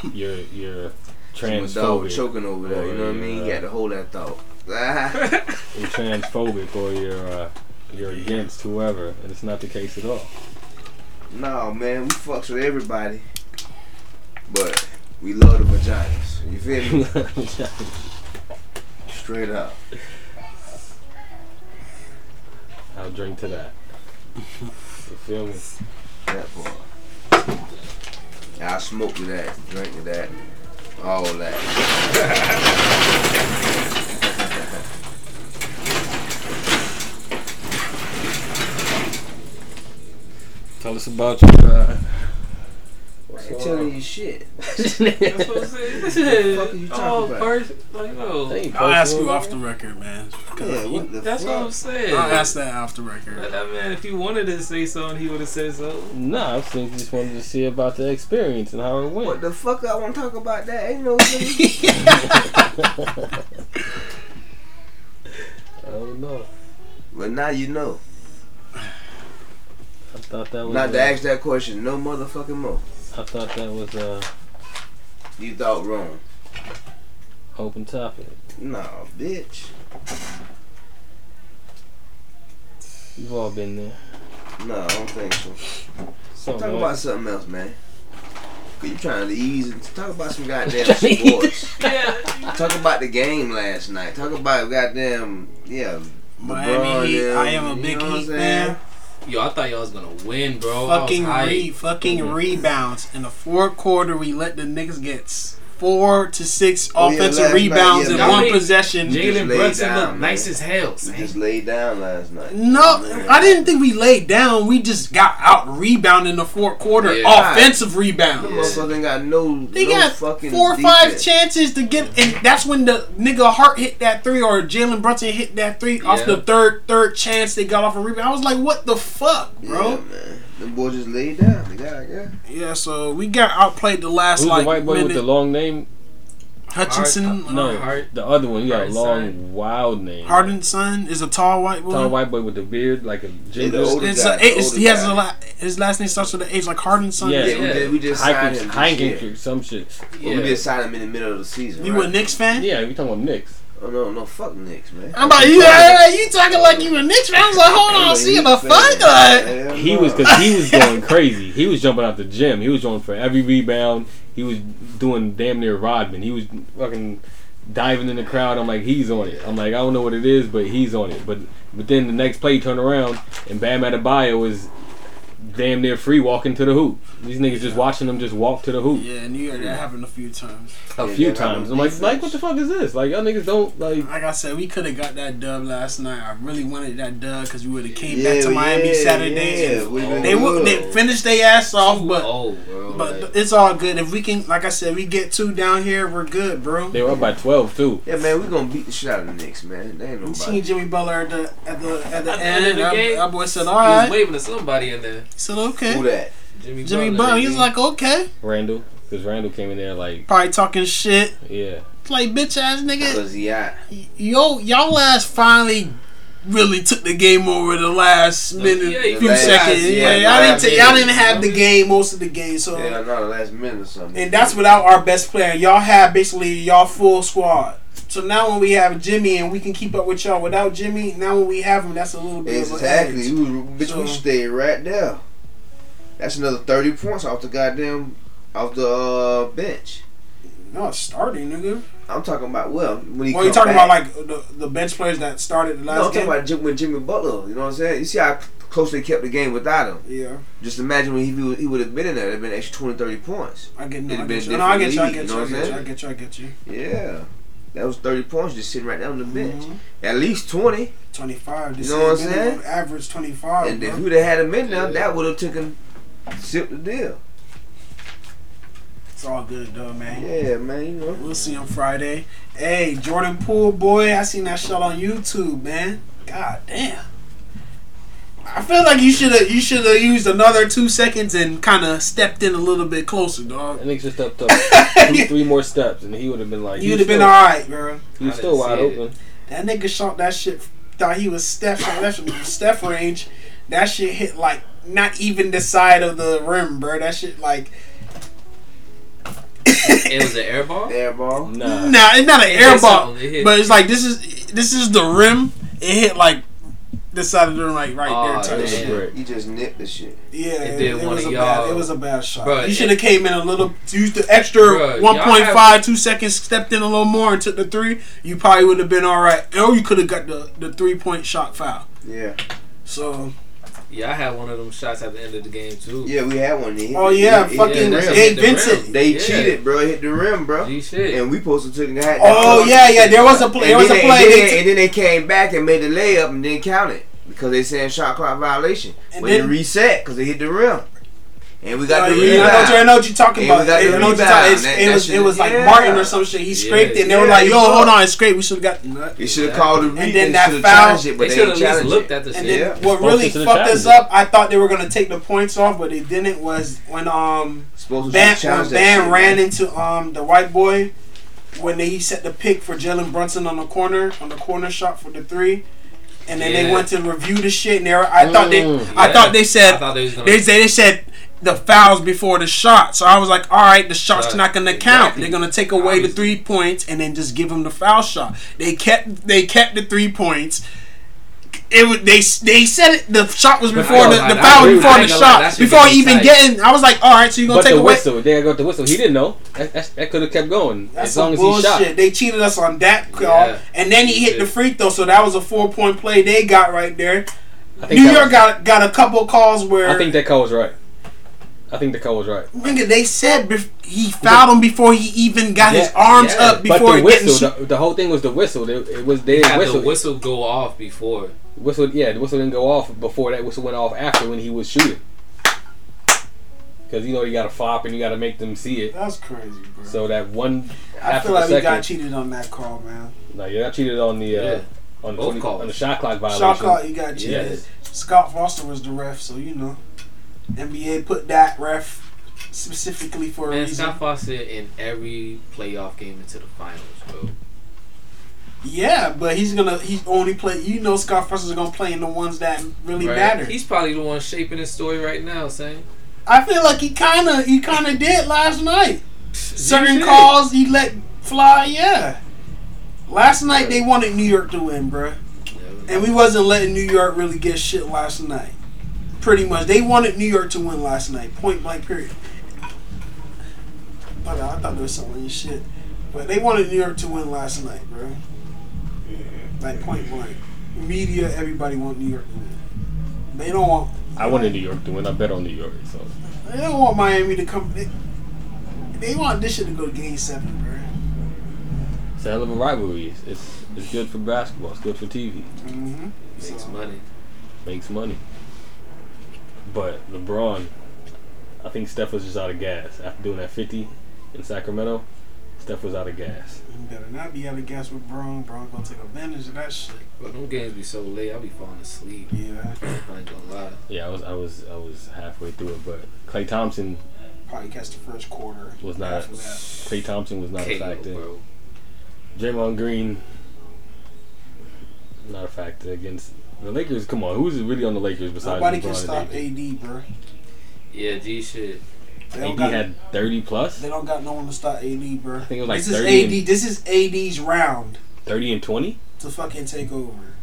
<coughs> you're you're Some dog transphobic. choking over there. You know what I mean? You Yeah. got to hold that thought. <laughs> You're transphobic or you're uh, you're against whoever, and it's not the case at all. no, man, we fucks with everybody, but we love the vaginas. You feel me? <laughs> Straight up. I'll drink to that. You feel me? That part. I smoke to that, drink to that, all that. Tell us about your. Uh, what's I ain't going telling on? you shit. <laughs> That's what I'm saying. This is fuck are you talking all about? person. Like, no. I'll ask you off the record, man. Yeah, what the That's fuck? what I'm saying. I'll ask that off the record. That that man, if he wanted to say something, he would have said something. Nah, I think just wanted to see about the experience and how it went. What the fuck I want to talk about that? Ain't no <laughs> thing. I don't know. but now you know. <sighs> I thought that was. Not to uh, ask that question no motherfucking more. I thought that was uh You thought wrong. open topic. Nah, bitch. You've all been there. No, I don't think so. So Talk about something else, man. Cause you trying to ease and talk about some goddamn <laughs> sports. Yeah. Talk about the game last night. Talk about goddamn yeah. Miami LeBron, Heat. them, I am a you big know what Heat fan. Yo, I thought y'all was gonna win, bro. Fucking re, fucking Mm-hmm. rebounds in the fourth quarter. We let the niggas get four to six Oh, yeah, offensive night, rebounds yeah, in one Y'all possession. Jalen Brunson down, looked man. nice as hell. We just laid down last night. No, Man. I didn't think we laid down. We just got out rebounded in the fourth quarter. Yeah. Offensive Them rebound. motherfucker ain't got no, They no got fucking four or five defense. chances to get, and that's when the nigga Hart hit that three or Jalen Brunson hit that three off Yeah. the third third chance they got off a rebound. I was like, what the fuck, Yeah, bro? Man. boy just laid down. They got, yeah. Yeah, so we got outplayed the last who's like the white boy minute. with the long name? Hutchinson. Hart- No, Hart- the other one. He got a long, son. wild name. Hartenstein is a tall white boy. Tall white boy with the beard, like a Yeah, ginger. the older It's guy, a, it's, he has guy. a la, his last name starts with an H, like Hartenstein. Yeah. Yeah, we, Yeah. did, we just signed him. Heineken, this some shit. Well, we just signed him in the middle of the season. You right? a Knicks fan? Yeah, we talking about Knicks. Oh no, no, fuck Knicks, man. I'm about you. Yeah, you talking like you a Knicks fan? I was like, hold on, a see Heat the fan. fuck? Like, He was because he was going <laughs> crazy. He was jumping out the gym. He was going for every rebound. He was doing damn near Rodman. He was fucking diving in the crowd. I'm like, he's on it. I'm like, I don't know what it is, but he's on it. But but then the next play, turn around and Bam Adebayo was damn near free walking to the hoop. These niggas just watching them just walk to the hoop yeah, New York, that happened a few times. a Yeah, few they times. I'm like, defense. like what the fuck is this? Like y'all niggas don't like. Like I said, we could have got that dub last night. I really wanted that dub because we would have came Yeah, back to Miami yeah, Saturday. yeah, and They would good. they finished their ass off, but Oh, bro. but like, it's all good. If we can, like I said, we get two down here, we're good, bro. They were up by 12 too. Yeah, man, we gonna beat the shit out of the Knicks, man. They ain't You nobody. seen Jimmy Butler at the at the at the At the end. end of the that, game, that boy said, he was waving to somebody in there. He said, "Okay." Who that? Jimmy, Jimmy Butler. Butler, he's like, "Okay." Randle, because Randle came in there like, Probably talking shit, yeah. like bitch ass nigga. Cause he out. Yo, y'all last finally really took the game over the last minute, yeah, few last- seconds. yeah, Yeah, y'all didn't. last ta- y'all didn't have the game most of the game, so Yeah, not the last minute or something. and that's without our best player. Y'all have basically y'all full squad. So now when we have Jimmy and we can keep up with y'all without Jimmy, now when we have him, that's a little bit Exactly. of We, an was- bitch, we So- stayed right there. That's another thirty points off the goddamn off the uh, bench. No, starting, nigga. I'm talking about well when he. Well, you talking back. about like the, the bench players that started the last. No, I'm talking game? about Jim, when Jimmy Butler. You know what I'm saying? You see how close they kept the game without him. yeah, Just imagine when he would, he would have been in there. It'd been extra 20, 30 points. I get, no, I get you. No, I get you. I get you. I get you. I get you. I get you. Yeah, that was 30 points just sitting right there on the bench. Mhm. At least 20. Twenty five. You know what I'm saying? Average twenty five. and if you'd have had him in there, that would have taken sip the deal. It's all good though, man. Yeah, man. You know. We'll see on Friday. Hey, Jordan Poole, boy, I seen that shot on YouTube, man. God damn. I feel like you should have you should have used another two seconds and kind of stepped in a little bit closer, dog. That nigga just stepped up <laughs> two, three more steps, and he would have been like, he You'd have been all right, bro. He was still wide see it. open. That nigga shot that shit. Thought he was Steph. That was Steph range. That shit hit like not even the side of the rim, bro. That shit like. It was an air ball. Air ball. Nah. Nah, it's not an It air ball, it but it's like this is this is the rim. It hit like this side of the rim, like right Oh, there. That Type shit. great. You just nipped the shit. Yeah, It it, did it one was of a y'all- bad. It was a bad shot. Bruh, you should have came in a little, used the extra Bruh, y'all 1.5, two seconds, stepped in a little more and took the three. You probably would have been all right, or you could have got the the three point shot foul. Yeah. So, Yeah, I had one of them shots at the end of the game too. Yeah, we had one. It hit oh the- yeah, it hit fucking rim. Gabe hit the Vincent. rim. They Yeah. cheated, bro. Hit the rim, bro. G shit. And we supposed to took had. Oh yeah, yeah. There was a play. There And was a then, they- play. and, They then, took- and then they came back and made the layup and didn't count it because they saying shot clock violation. And when then- it reset because they hit the rim, and we got Oh, the yeah, I know, rebound. what you- I know what you're talking Yeah, about. got I know what you're rebound. talking- it's- That- It that was shit- it was like yeah. Martin or some shit. He scraped it. and They were like, "Yo, hold on, it's scraped. We should have got." You should have called the re- And then they that should've foul- challenged it, but they they, should ain't at least challenged looked at the And shit. then Yeah. what really fucked us up, I thought they were gonna take the points off, but they didn't. Was when um Supposed to Bam, when that Bam ran into um the white boy when they, he set the pick for Jalen Brunson on the corner on the corner shot for the three, and then they went to review the shit. And they were, I thought they Mm, I thought they said I thought they they said they said the fouls before the shot. So I was like, all right, the shot's Right. not gonna count. Exactly. They're gonna take away the three points and then just give them the foul shot. They kept they kept the three points. It was they they said it, the shot was before the, the foul before the shot before even tight. getting. I was like, all right, so you gonna But take the away. whistle, they got the whistle. He didn't know. That, that's, that could have kept going That's as long as he shot. They cheated us on that call, Yeah. and then he hit the free throw. So that was a four point play they got right there. I think New York was- got got a couple calls where I think that call was right. I think the call was right. nigga they said bef- he fouled him before he even got his arms yeah. up But before the getting whistle, sh- the, the whole thing was the whistle. It, it was their had whistle. the whistle go off before. Whistle, yeah, the whistle didn't go off before that whistle went off after when he was shooting. Because you know you got to flop and you got to make them see it. That's crazy, bro. So that one I feel of a like we second, got cheated on that call, man. no, you got cheated on the uh, Yeah. on, the Both 20 on the shot clock violation. Shot call, you got cheated. Yes. Scott Foster was the ref, so you know, NBA put that ref specifically for a Man, reason. Scott Foster in every playoff game into the finals, bro. Yeah, but he's gonna he's only play. You know, Scott Foster's gonna play in the ones that really Right? matter. He's probably the one shaping his story right now, saying I feel like he kind of he kind of did last night. <laughs> Certain calls he let fly. Yeah. Last night they wanted New York to win, bruh. and we wasn't letting New York really get shit last night. Pretty much, they wanted New York to win last night. Point blank. Period. But I thought there was something in shit. But they wanted New York to win last night, bro. Like point blank. Media, everybody want New York to win. They don't want. I wanted New York to win. I bet on New York. So They don't want Miami to come. They, they want this shit to go to Game Seven, bro. it's a hell of a rivalry. It's, it's it's good for basketball. It's good for TV. Mm-hmm. makes money. Makes money. But LeBron, I think Steph was just out of gas after doing that 50 in Sacramento. Steph was out of gas. You better not be out of gas with Bron. Bron gonna take advantage of that shit. But them games be so late, I'll be falling asleep. Yeah. I ain't gonna lie. Yeah, I was I was I was halfway through it, but Klay Thompson Probably catch the first quarter. was not. After. Klay Thompson was not a KO, factor. bro. Draymond Green, not a factor against the Lakers. Come on, who's really on the Lakers besides Nobody LeBron can stop AD? AD, bro. Yeah, G shit. They don't, AD got, had 30 plus, they don't got no one to stop AD, bro. I think it was like this is 30 AD. This is AD's round 30 and 20. to fucking take over.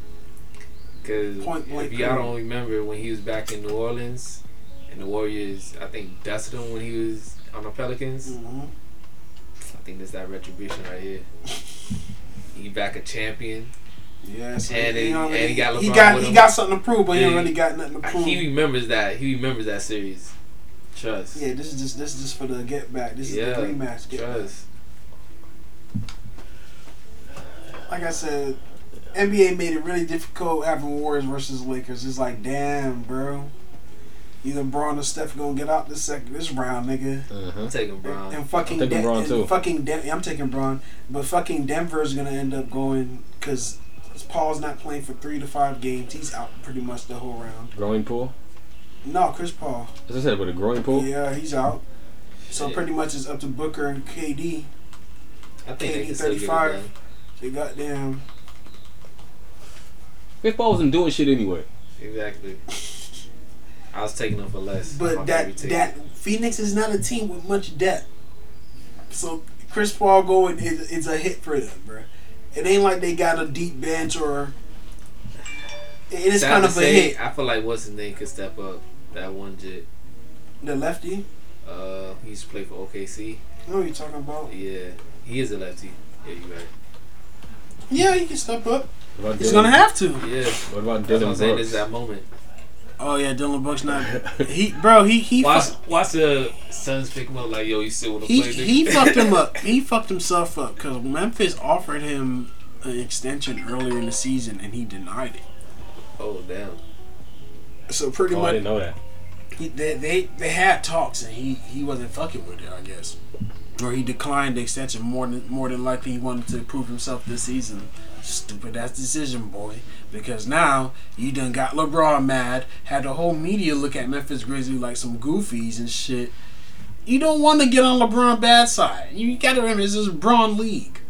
Cause Point blank if y'all don't remember when he was back in New Orleans and the Warriors, I think dusted him when he was on the Pelicans. hmm I think that's that retribution right here. <laughs> he back a champion. Yeah, so And he, he- don't and he got he got he him. got something to prove, but he ain't Yeah. really got nothing to prove. He remembers that. He remembers that series. Trust. yeah, this is just this is just for the get back. This is the rematch. Get back. Trust. Like I said, NBA made it really difficult having Warriors versus Lakers. It's like, damn, bro. Either Bron or Steph gonna get out this second this round, nigga. Uh-huh. I'm taking Bron. And fucking I'm taking Den- Bron, and too. Fucking Den- I'm taking Bron, but fucking Denver's gonna end up going because Paul's not playing for three to five games. He's out pretty much the whole round. Growing pool. No, Chris Paul. As I said, with a growing pool. Yeah, he's out. So Shit. pretty much it's up to Booker and KD. I think they KD can still 35. done. They goddamn. Chris Paul wasn't doing shit anyway. Exactly. <laughs> I was taking them for less. But that that Phoenix is not a team with much depth. So Chris Paul going is, is a hit for them, bro. It ain't like they got a deep bench or. It is kind to of a say, hit. I feel like what's his name could step up. That one jit. The lefty. Uh, he used to play for OKC. I know what you're talking about. Yeah, he is a lefty. Yeah, you right. Yeah, he can step up. What about He's Dillon- gonna have to. Yeah, What about that's what I'm Dillon saying. Brooks? Is that moment. Oh yeah, Dillon Brooks not. <laughs> He bro, he he Watch, fuck- watch the Suns pick him up like, yo, you still want to he play? nigga? he fucked him <laughs> up. He fucked himself up because Memphis offered him an extension earlier in the season and he denied it. Oh damn. So pretty Oh, I didn't know that. he, they, they they had talks and he he wasn't fucking with it. I guess, or he declined the extension more than more than likely he wanted to prove himself this season. Stupid ass decision, boy. Because now you done got LeBron mad, had the whole media look at Memphis Grizzlies like some goofies and shit. You don't want to get on LeBron bad side. You gotta remember this is Bron league.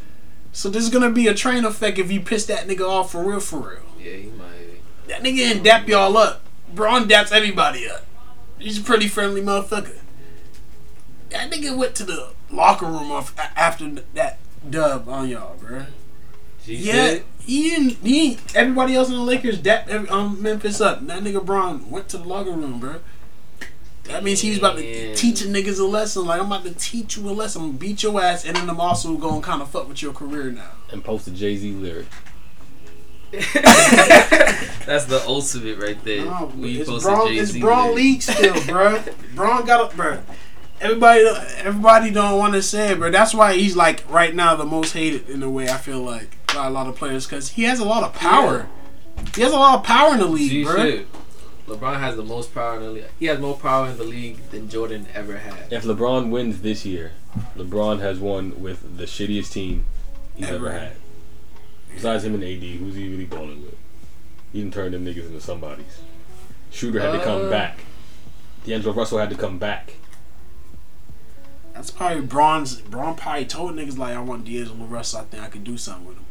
So there's gonna be a train effect if you piss that nigga off for real, for real. Yeah, he might. That nigga didn't dap y'all up. Bron daps everybody up. He's a pretty friendly motherfucker. That nigga went to the locker room off after that dub on y'all, bruh. She Yeah, said, he didn't. He everybody else in the Lakers dapped every, um, Memphis up. That nigga Bron went to the locker room, bro. That means he was about to teach a niggas a lesson. Like I'm about to teach you a lesson, I'm gonna beat your ass, and then I'm also gonna kind of fuck with your career now. And post a Jay Z lyric. <laughs> that's the ultimate right there. No, we it's posted Bron, Jay-Z it's Bron. League still, <laughs> bro. Bron got it, bro. Everybody, everybody don't want to say it, bro. That's why he's like right now the most hated in a way. I feel like by a lot of players because he has a lot of power. He has a lot of power in the league, G bro. shit. LeBron has the most power in the league. He has more power in the league than Jordan ever had. If LeBron wins this year, LeBron has won with the shittiest team he's ever, Ever. had. Besides him and AD, who's he really balling with? He didn't turn them niggas into somebodies. Schröder had to come Uh. back. D'Angelo Russell had to come back. That's probably Bron's. Bron probably told niggas like, I want D'Angelo Russell. I think I could do something with him.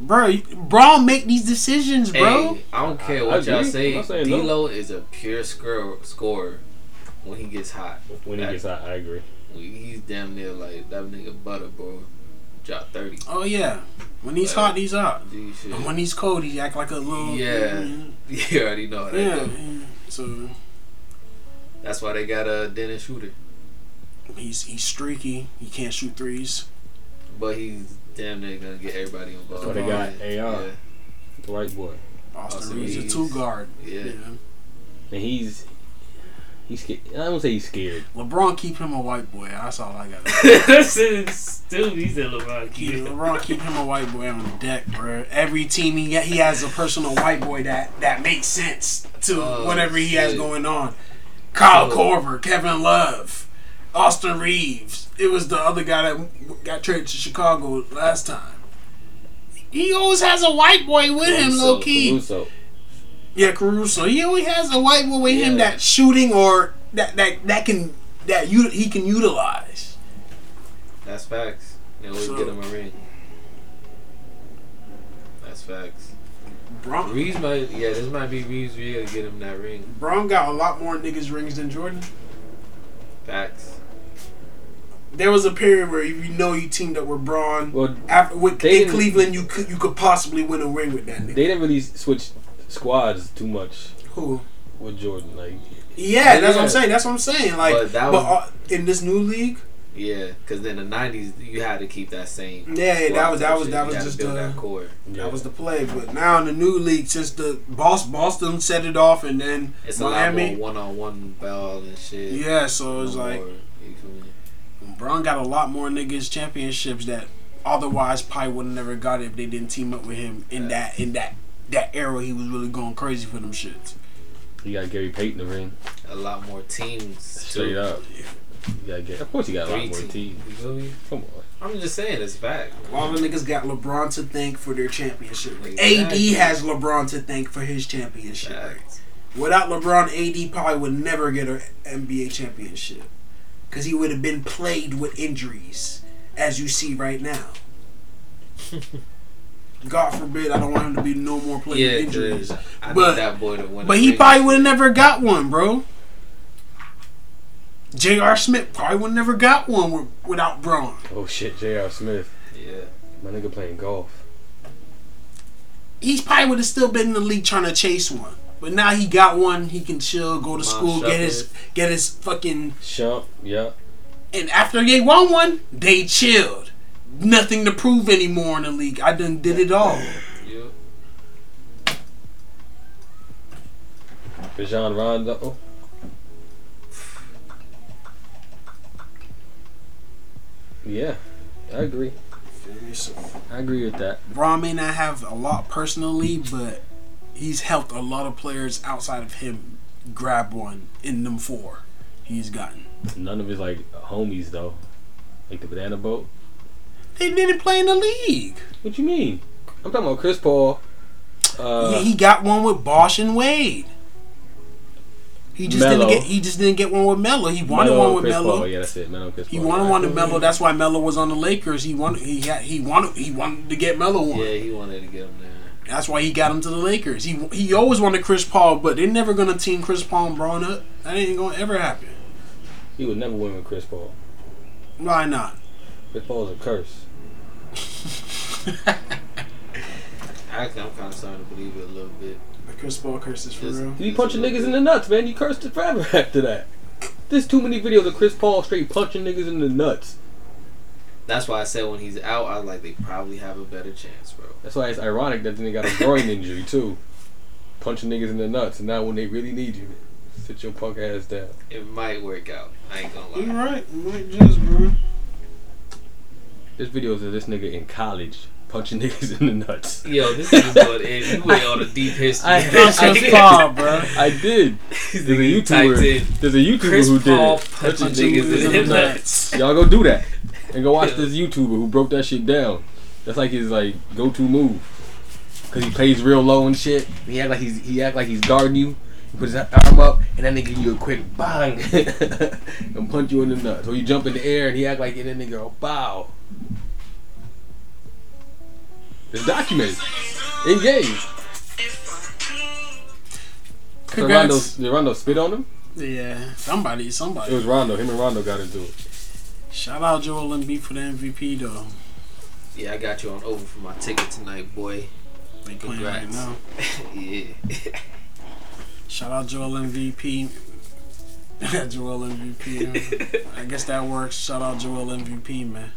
Bro, Bron make these decisions, bro. Hey, I don't care I- I what y'all agree. say. I'm not saying no. D'Lo is a pure scorer, scorer when he gets hot. When he gets out, I agree. He's damn near like that nigga butter, bro. Drop thirty. Oh yeah, when he's Like, hot, he's hot. G. And when he's cold, he act like a little. Yeah. You <laughs> already know how that Yeah. go. So That's why they got a Dennis Schröder, he's he's streaky. He can't shoot threes. but he's damn near gonna get everybody involved. That's why they got Yeah. AR. The white boy. Austin, Austin Reaves, a two guard. Yeah. And he's he's scared. I don't say he's scared. LeBron keep him a white boy. That's all I got. <laughs> That shit is stupid. He said LeBron Keep, keep LeBron keep him a white boy on the deck, bro. Every team he got, he has a personal white boy that that makes sense to Oh, whatever he has going on. Kyle So- Korver, Kevin Love, Austin Reaves. It was the other guy that got traded to Chicago last time. He always has a white boy with him, Caruso, low key. Caruso. Yeah, Caruso. He always has a white boy with him Yeah. that shooting or that that that can that you he can utilize. That's facts. They always So- get him a ring. That's facts. Bron, Reaves might, yeah, this might be Reaves' year to get him that ring. Bron got a lot more niggas rings than Jordan. Facts. There was a period where you know you teamed up with Bron, Well, after with in Cleveland, you could you could possibly win a ring with that nigga. they didn't really switch squads too much Who? with Jordan. Like Yeah, that's what I'm saying. That's what I'm saying. Like, But but, that was- uh, in this new league, Yeah, because in the '90s you had to keep that same. Yeah, yeah, that was- that was- that was had to just, build uh, that core. yeah. that was the play. But now in the new league, since the boss Boston set it off, and then It's Miami, a lot more one-on-one ball and shit. yeah, so it's No like more, you feel me? Bron got a lot more niggas championships that otherwise probably would have never got it if they didn't team up with him in that in that that era. He was really going crazy for them shits. he got Gary Payton in the ring. A lot more teams. Straight too. up. You gotta get. Of course, you got a lot more teams. teams. You feel me? Come on. I'm just saying it's fact. All the niggas got LeBron to thank for their championship. Exactly. AD has LeBron to thank for his championship. Facts. Without LeBron, AD probably would never get an NBA championship because he would have been plagued with injuries, as you see right now. <laughs> God forbid, I don't want him to be no more plagued Yeah, with injuries. 'cause I But- that boy to win. But he probably would have never got one, bro. J.R. Smith probably would never got one with, without Bron. Oh shit, J.R. Smith. Yeah. My nigga playing golf. He's probably would have still been in the league trying to chase one. But now he got one. He can chill, go to school, get his get his fucking. Shump, yeah. And after they won one, they chilled. Nothing to prove anymore in the league. I done did it all. <laughs> Yeah. Rajon Rondo. Oh. Yeah, I agree. I agree with that. Bron may not have a lot personally, but he's helped a lot of players outside of him grab one in them four he's gotten. None of his like homies though, like the banana boat. They didn't play in the league. What you mean? I'm talking about Chris Paul. Uh, yeah, he got one with Bosh and Wade. He just Melo. didn't get. He just didn't get one with Melo. He wanted Melo, one with Chris Melo. Paul. Yeah, that's it. Melo, Chris He Paul. wanted right. one with Melo. That's why Melo was on the Lakers. He wanted. He had. He wanted. He wanted to get Melo one. Yeah, he wanted to get him there. That's why he got him to the Lakers. He he always wanted Chris Paul, but they're never gonna team Chris Paul and Bron up. That ain't gonna ever happen. He would never win with Chris Paul. Why not? Chris Paul is a curse. <laughs> Actually, I'm kind of starting to believe it a little bit. The Chris Paul curses for Just- real. He punching niggas in the nuts, man. You cursed it forever <laughs> after that. There's too many videos of Chris Paul straight punching niggas in the nuts. That's why I said when he's out, I was like, they probably have a better chance, bro. That's why it's ironic that then they got a groin <laughs> injury too. Punching niggas in the nuts, and now when they really need you, sit your punk ass down. It might work out. I ain't gonna lie. You lie. right. You might just, bro. There's videos of this nigga in college punching <laughs> niggas in the nuts. Yo, this is going in. You went on a deep history. I- That's I- just Paul, bro. I did. This There's a nigga typed in, YouTuber. There's a YouTuber Chris who did Paul it. punching Punching niggas in the nuts. Y'all go do that and go watch this YouTuber who broke that shit down. That's like his like go-to move. Cause he plays real low and shit. He act like he's he act like he's guarding you. He put his arm up and then they give you a quick bang <laughs> and punch you in the nuts. Or you jump in the air and he act like and then they go bow. It's documented. In game. Did Rondo, did Rondo spit on him? Yeah, somebody, somebody. It was Rondo. Him and Rondo got into it. Shout out Joel Embiid for the MVP though. Yeah, I got you on over for my ticket tonight, boy. They playing right now. <laughs> yeah. Shout out Joel MVP. <laughs> Joel MVP. I guess that works. Shout out Joel MVP, man.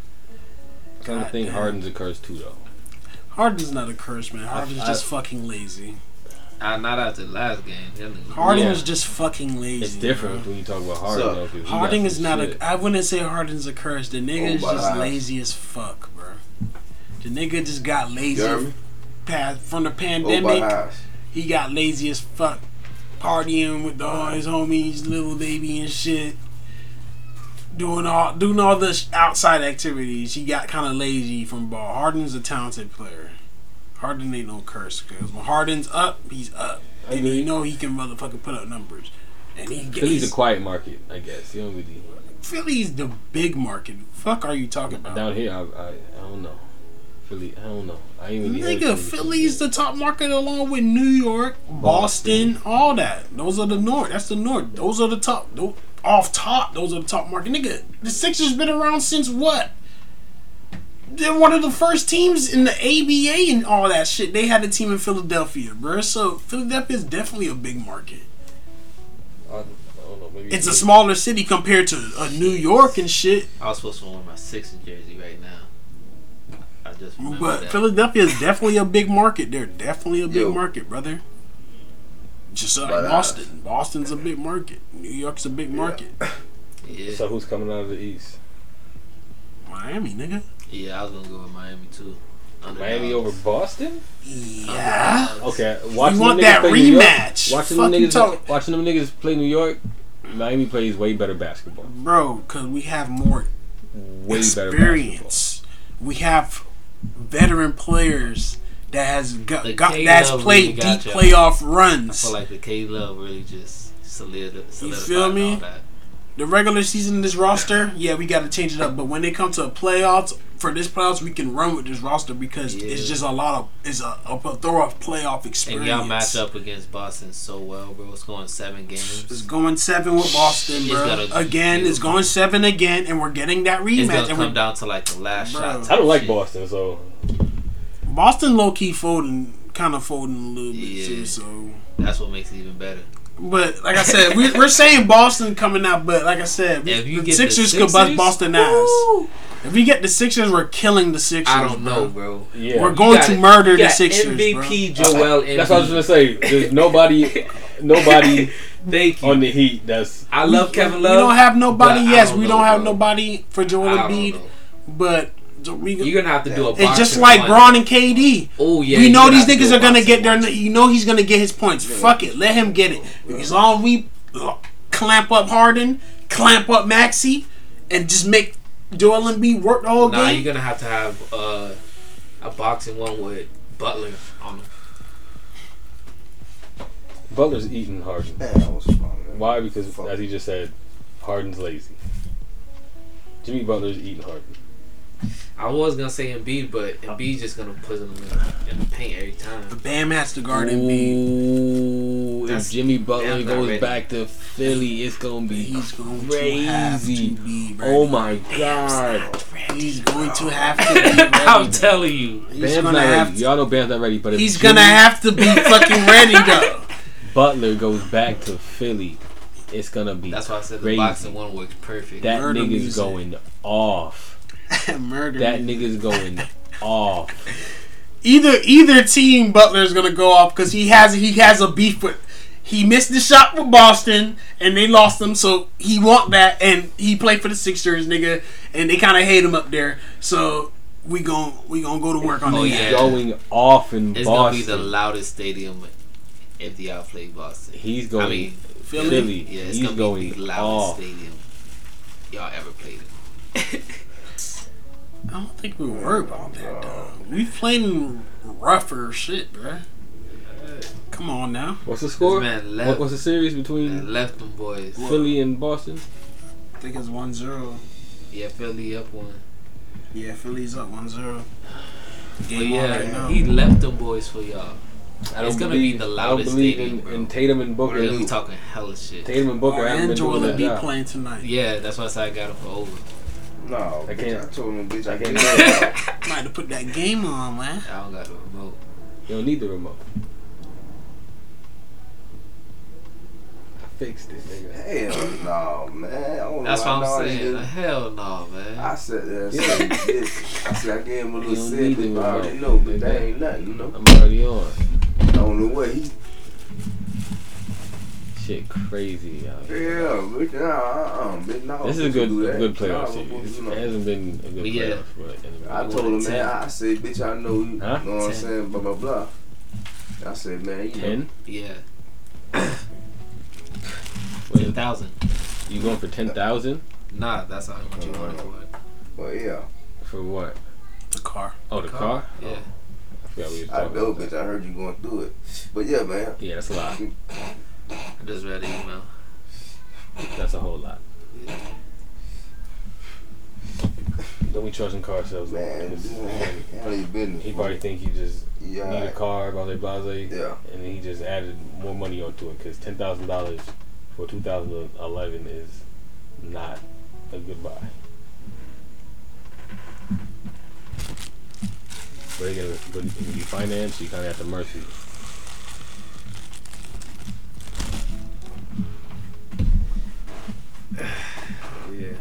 I kind of God think damn. Harden's a curse too, though. Harden's not a curse, man. Harden's I- just fucking lazy. Uh, not after the last game. That nigga- Harden Yeah. is just fucking lazy. It's different bro. when you talk about Harden, So, though. 'cause he Harden is not shit. a. I wouldn't say Harden's a curse. The nigga Oh, is just God. lazy as fuck, bro. The nigga just got lazy You past from the Oh, pandemic. house. he got lazy as fuck, partying with all his homies, little baby and shit, doing all doing all the outside activities. He got kind of lazy from ball. Harden's a talented player. Harden ain't no curse because when Harden's up, he's up, I and agree. you know he can motherfucking put up numbers. And he Philly's a quiet market, I guess. You don't really Philly's the big market. Fuck, are you talking about? down here. I, I, I don't know. Philly, I don't know. I ain't really Nigga, Philly. Philly's the top market along with New York, Boston, all that. Those are the north. That's the north. Those are the top. Those, off top, those are the top market. Nigga, the Sixers been around since what? They're one of the first teams in the ABA and all that shit. They had a team in Philadelphia, bro. So Philadelphia is definitely a big market. I, I don't know. Maybe It's a smaller city compared to uh, New York and shit. I was supposed to wear my Sixers jersey right now. I just But that. Philadelphia is definitely a big market. They're definitely a big Yo. market, brother. Just like But, uh, Boston. Boston's a big market. New York's a big market. yeah. So who's coming out of the East? Miami, nigga. Yeah, I was gonna go with Miami too. Miami Underdogs. over Boston? Yeah. Okay, watching want them that play York- rematch. watching Fuck them you niggas, talking- <laughs> watching them niggas play New York. Miami plays way better basketball. Bro, because we have more Way better experience. We have veteran players that has got, got that's played really got deep y'all. playoff I feel like the K Love really just solid, solidified feel me? all that. The regular season, this roster, yeah, we got to change it up. But when they come to a playoffs, for this playoffs, we can run with this roster because it's just a lot of it's a, a plethora of playoff experience. And y'all match up against Boston so well, bro. It's going seven games. It's going seven with Boston, bro. gonna Again, it's going seven again, and we're getting that rematch. It's rematch. gonna And come we're, down to like the last Bro. shot. I don't like Shit. Boston, so Boston low key folding, kind of folding a little bit Yeah. too. So, That's what makes it even better. But like I said, we, we're saying Boston coming out. But like I said, If you the get the Sixers, could bust Sixers, Boston ass. If we get the Sixers, we're killing the Sixers. I don't bro. know, bro. yeah. We're going got- to murder you the got Sixers, MVP Joel Embiid. That's what I was gonna say. There's nobody, <laughs> nobody Thank you. on the Heat that's I love Kevin Love. We don't have nobody. but I Yes, don't we know, don't have bro. nobody for Joel I Embiid, but we. You're gonna have to do a. it's just like one. Bron and KD. Oh yeah. we you're know these have to do niggas are gonna get their. You know he's gonna get his points. Fuck it, let him get it. As long as we uh, clamp up Harden, clamp up Maxey, and just make Joel Embiid work the whole Nah, game. you're gonna have to have uh, a boxing one with Butler on him. Butler's eating Harden. Man, that was fun. Why? Because Fuck. as he just said, Harden's lazy. Jimmy Butler's eating Harden. I was gonna say Embiid, but Embiid um, just gonna put him in, in the paint every time. The Bam has to guard Embiid. Ooh, if That's- Jimmy Butler Bam's goes ready. back to Philly, it's gonna be He's going to have to crazy. be ready. Oh my god, He's going to have to be <laughs> ready. I'm telling you. He's Bam's gonna not have ready. to. Y'all know Bam's not ready, but if He's Jimmy gonna have to be <laughs> fucking ready though. Butler goes back to Philly, it's gonna be That's why I said the boxing one works perfect. That Murder nigga's music. going off. <laughs> Murder. That me. nigga's going <laughs> off. either either team Butler is gonna go off because he has he has a beef with. He missed the shot with Boston and they lost him, so he want that and he played for the Sixers, nigga, and they kind of hate him up there. So we gon' we gonna go to work on Oh, that. yeah. Going off in It's gonna be Boston. the loudest stadium if the outplay Boston. He's going I mean, Philly? Philly. yeah, it's He's gonna going be the loudest off. stadium y'all ever played in. <laughs> I don't think we worry about that though. We playing rougher shit, bruh. Come on now. What's the score? man What, what's the series between And left them boys. Philly and Boston? I think it's 1-0. Yeah, Philly up one. Yeah, Philly's up 1-0. But Game on right yeah, now. he left them boys for y'all. I It's don't gonna believe, be the I don't loudest believe stadium, in, bro. in Tatum and Booker. We're gonna be talking hella shit. Tatum and Booker Oh, haven't and been Joel doing that Embiid playing tonight. Yeah, that's why I said I got him for over. No, I can't- I told him, bitch, I I can't. can't do do that. <laughs> <laughs> Might have put that game on, man. I don't got the remote. You don't need the remote. I fixed it, nigga. Hell no, man. I don't know That's what I'm saying. Hell no, man. I said that. I said. I said I gave him a little don't set, need but I already know, but that ain't nothing, you know. I'm already on. I don't know what he. Shit crazy out Yeah, here. bitch. Nah, uh, uh, bitch. No, This is a good, a good playoff I'm series. It hasn't been a good Yeah. playoff, but I told him, man. I said, bitch, I know you. Huh? Know what I'm saying? Blah blah blah. I said, man, you know. Yeah, <coughs> Wait, ten thousand. you going for ten thousand Nah, that's not what you wanted for it. Well, yeah. for what? The car. Oh, the car. Yeah. I forgot we was I know, bitch. that. I heard you going through it. But yeah, man. Yeah, that's a lot. <laughs> I just read the email. That's a whole lot. Don't be trusting car sales. Man, <laughs> man, handle business. He probably think you just yeah. need a car, blase blase, Yeah. and then he just added more money onto it because ten thousand dollars for 2011 is not a good buy. But again, when when you finance, you kind of at the mercy. <sighs> Yeah.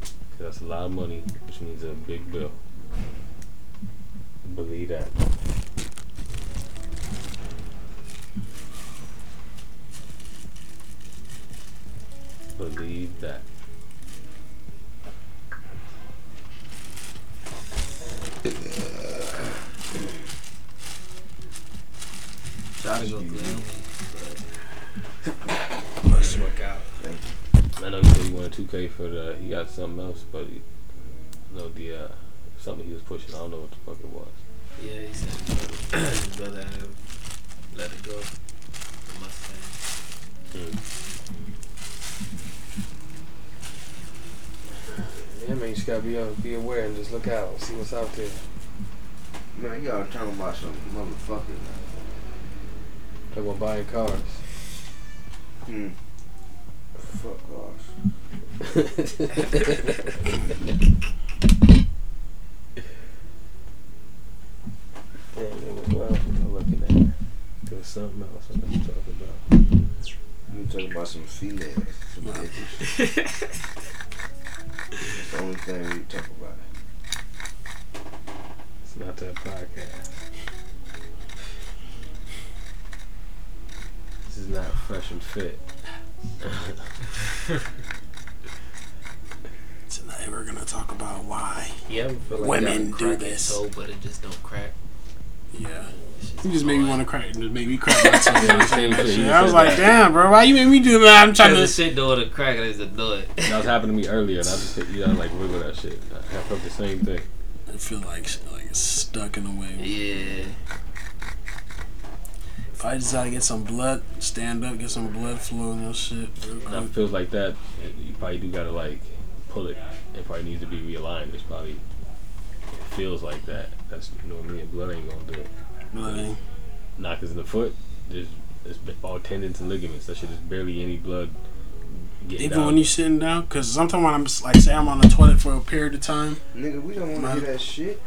'Cause that's a lot of money, which means a big bill. Believe that. Believe that. Try to <laughs> go through. Let's work out. I know he said he wanted 2K for the. He got something else, but he, I know the uh, something he was pushing. I don't know what the fuck it was. Yeah, he said his brother had let it go. The Mustang. man, you just gotta be uh, be aware and just look out, see what's out there. Man, y'all talking about some motherfucker. Talk about buying cars. Hmm. Fuck off. Yeah, nigga, well, I'm looking at it. There's something else I'm gonna talk about. You talking about some females. Some bitches. <laughs> That's the only thing we talk about. It's not that podcast. This is not fresh and fit. <laughs> Tonight we're gonna talk about why. You ever feel like Women you got a do this. Toe, but it just don't crack. Yeah. You just made me want to crack. Just made me crack my teeth. <laughs> Yeah, same shit. I was like, damn, bro, why you made me do that? I'm trying Cause the to. shit door to crack is to do it. That was happening to me earlier, and I just hit, you gotta like wiggle that shit. I felt the same thing. I feel like like it's stuck in a way. Yeah. I decide to get some blood, stand up, get some blood flow and that shit. real it feels like that. You probably do gotta like pull it. It probably needs to be realigned. It's probably it feels like that. That's you know what I mean. Blood ain't gonna do it. Blood. Ain't. Knockers in the foot. There's it's all tendons and ligaments. That shit is barely any blood Even down. when you sitting down, because sometimes when I'm just, like, say I'm on the toilet for a period of time. Nigga, we don't want to hear that shit. <laughs>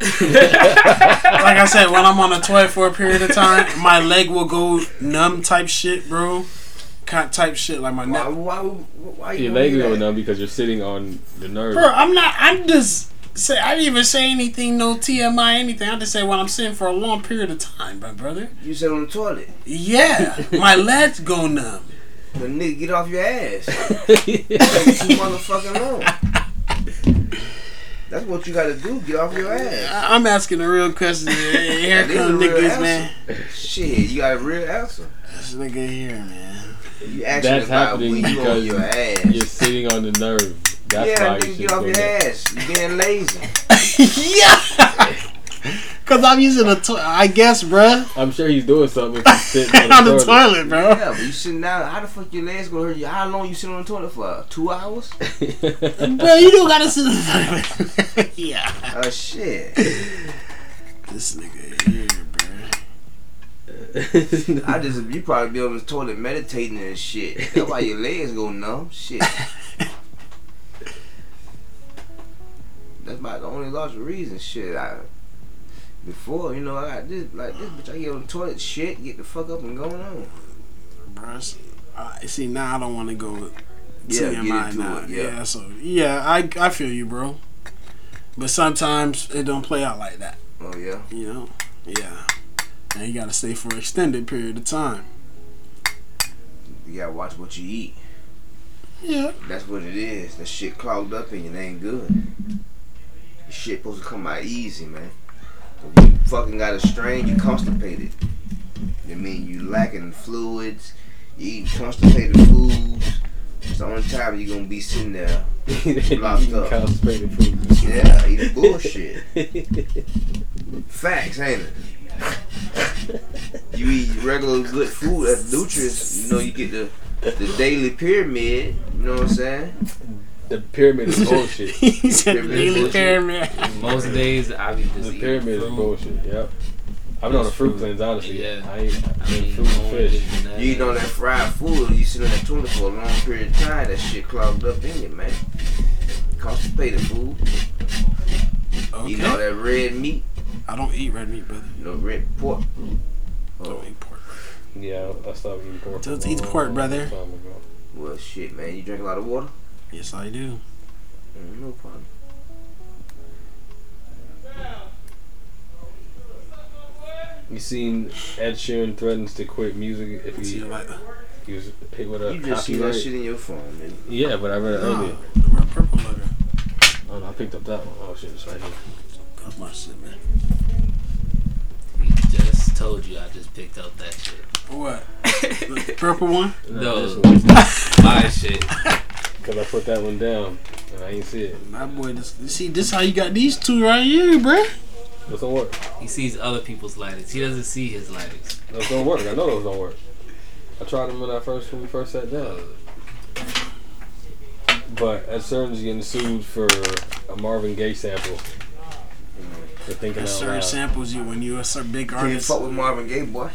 Like I said, when I'm on the toilet for a period of time, my leg will go numb type shit, bro. Kind type shit, like my Why, neck. why, why you Your leg hear going that? numb because you're sitting on the nerve. Bro, I'm not. I'm just. Say, I didn't even say anything, no TMI, anything. I just say when I'm sitting for a long period of time, my brother. You sit on the toilet. Yeah, my <laughs> legs go numb. The nigga get off your ass. <laughs> That's too motherfucking long. That's what you gotta do. Get off your ass. I- I'm asking a real question. Here That is come niggas, answer. man. Shit, you got a real answer. This nigga here, man. You asking That's about happening when you on your ass. You're sitting on the nerve. That's yeah, why you nigga, should get off your there. ass. You're being lazy. <laughs> yeah. Cause I'm using a toilet, I guess, bruh. I'm sure he's doing something if <laughs> he's sitting On the toilet, bro. Yeah, but you sitting down. How the fuck your legs gonna hurt you? How long you sitting on the toilet for? Two hours? <laughs> Bro, you don't gotta sit on the toilet. <laughs> yeah. Oh shit. This nigga here, bruh. I just you probably be on the toilet meditating and shit. That's why your legs go numb. Shit. That's about the only logical reason. Shit. I before you know I got this like this bitch. I get on the toilet, shit, get the fuck up and going on. Bruh, uh, see now I don't want to go Yeah, TMI now. it. Yeah. Yeah. so yeah, I I feel you, bro. But sometimes it don't play out like that, Oh yeah. you know. Yeah, and you gotta stay for an extended period of time. You gotta watch what you eat. Yeah. That's what it is. That shit clogged up and it ain't good. Your shit supposed to come out easy, man. You fucking got a strain, you constipated. I mean, you lacking fluids, you eat constipated foods. It's the only time you're gonna be sitting there. <laughs> Locked up. constipated food. Yeah, eating bullshit. Facts, ain't it? You eat regular good food, that's nutrients. You know, you get the the daily pyramid. You know what I'm saying? The pyramid is <laughs> bullshit. he said Pyramid daily bullshit. pyramid. Most days I be just The eating pyramid is fruit. bullshit. Yep. I've been on a fruit Fruit. cleanse, honestly. Yeah. I eat, I I mean, fruit and fish. You eat on that fried food, you sit on that toilet for a long period of time, that shit clogged up in you, man. Constipated food. Eating all Okay. that red meat, I don't eat red meat, brother. you know, red pork. Oh, Don't eat pork. Yeah, I stopped eating pork. Don't a eat pork, brother. time well, shit, man. You drink a lot of water? Yes, I do. No problem. You seen Ed Sheeran threatens to quit music if he, you later. he was hit with a You just see that shit in your phone, man. Yeah, but I read it earlier. No, red purple letter. Oh, no, I picked up that one. Oh shit, it's right here. That's my shit, man. We just told you I just picked up that shit. What? <laughs> the purple one? No. this one. <laughs> My shit. Cause I put that one down and I ain't see it. My boy, this, see, this how you got these two right here, bruh. Those don't work. He sees other people's lighters. He doesn't see his lighters. Those don't work. I know those don't work. I tried them when I first when we first sat down. But Ed Sheeran's getting sued for a Marvin Gaye sample. For thinking There's out certain loud. samples you when you're a certain big Can't artist. fuck with Marvin Gaye, boy.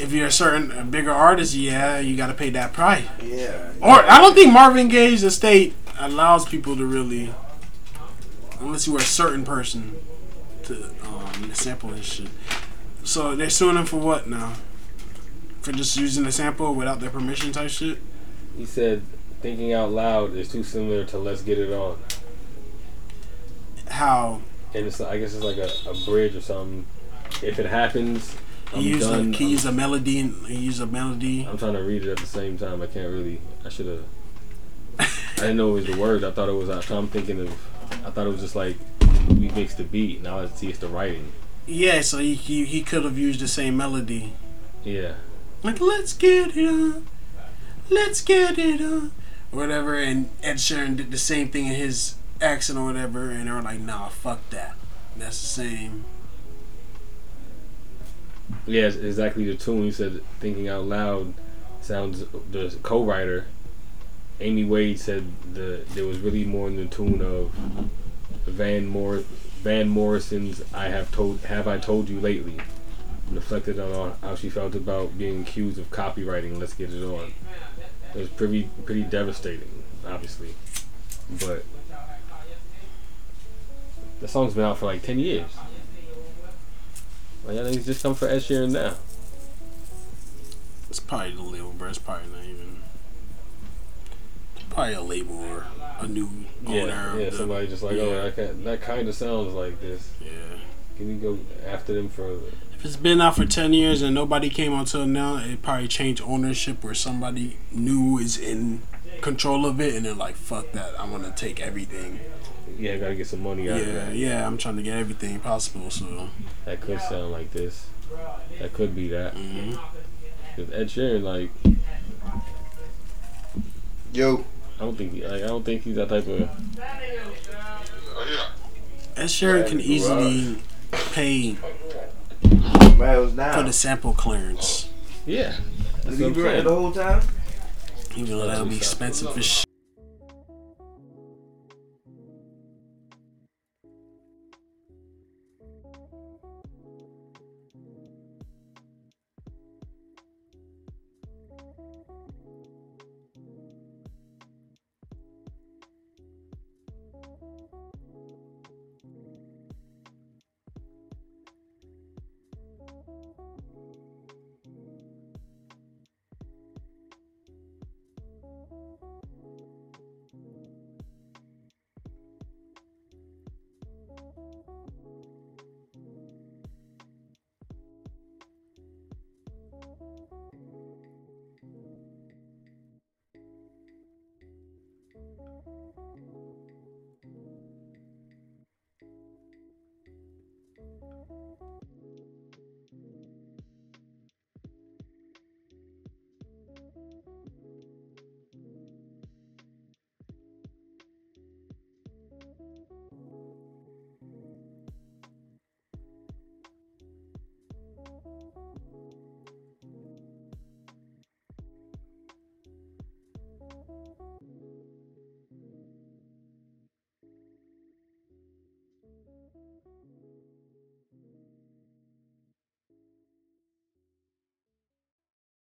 If you're a certain a bigger artist, yeah, you got to pay that price. Yeah. Or I don't think Marvin Gaye's estate allows people to really, unless you were a certain person, to um, sample his shit. So they're suing him for what now? For just using the sample without their permission type shit. He said, "Thinking out loud is too similar to Let's Get It On." How And it's I guess it's like a, a bridge or something. If it happens, I'm he used a, done. he used a melody. and- He used a melody. I'm trying to read it at the same time. I can't really. I should have. I didn't know it was the word. I thought it was. I'm thinking of. I thought it was just like we mixed the beat. Now I see it's the writing. Yeah, so he he, he could have used the same melody. Yeah. Like let's get it on, let's get it on, whatever. And Ed Sheeran did the same thing in his accent or whatever, and they were like, nah, fuck that. That's the same. Yeah, exactly the tune. He said, "Thinking out loud" sounds. The co-writer, Amy Wadge, said the there was really more in the tune of Van Mor Van Morrison's "I have told Have I Told You Lately," reflected on how she felt about being accused of copywriting. Let's get it on. It was pretty pretty devastating, obviously, but the song's been out for like ten years. Why y'all niggas just come for Ed Sheeran now? It's probably the label, bro. It's probably not even. Probably a label or a new owner. Yeah, of yeah. the- Somebody just like, oh, yeah. oh, that kind, that kind of sounds like this. Yeah. Can you go after them further? If it's been out for ten years and nobody came until now, it probably changed ownership where somebody new is in control of it, and they're like, "Fuck that! I want to take everything." Yeah, gotta get some money out of Yeah, that. yeah. I'm trying to get everything possible. So That could sound like this. That could be that. Mhm. Cause Ed Sheeran, like, Yo. I don't think, like, I don't think he's that type of. Ed Sheeran can easily pay for the sample clearance, Yeah. Did he be right the whole time? even though that would be expensive as shit.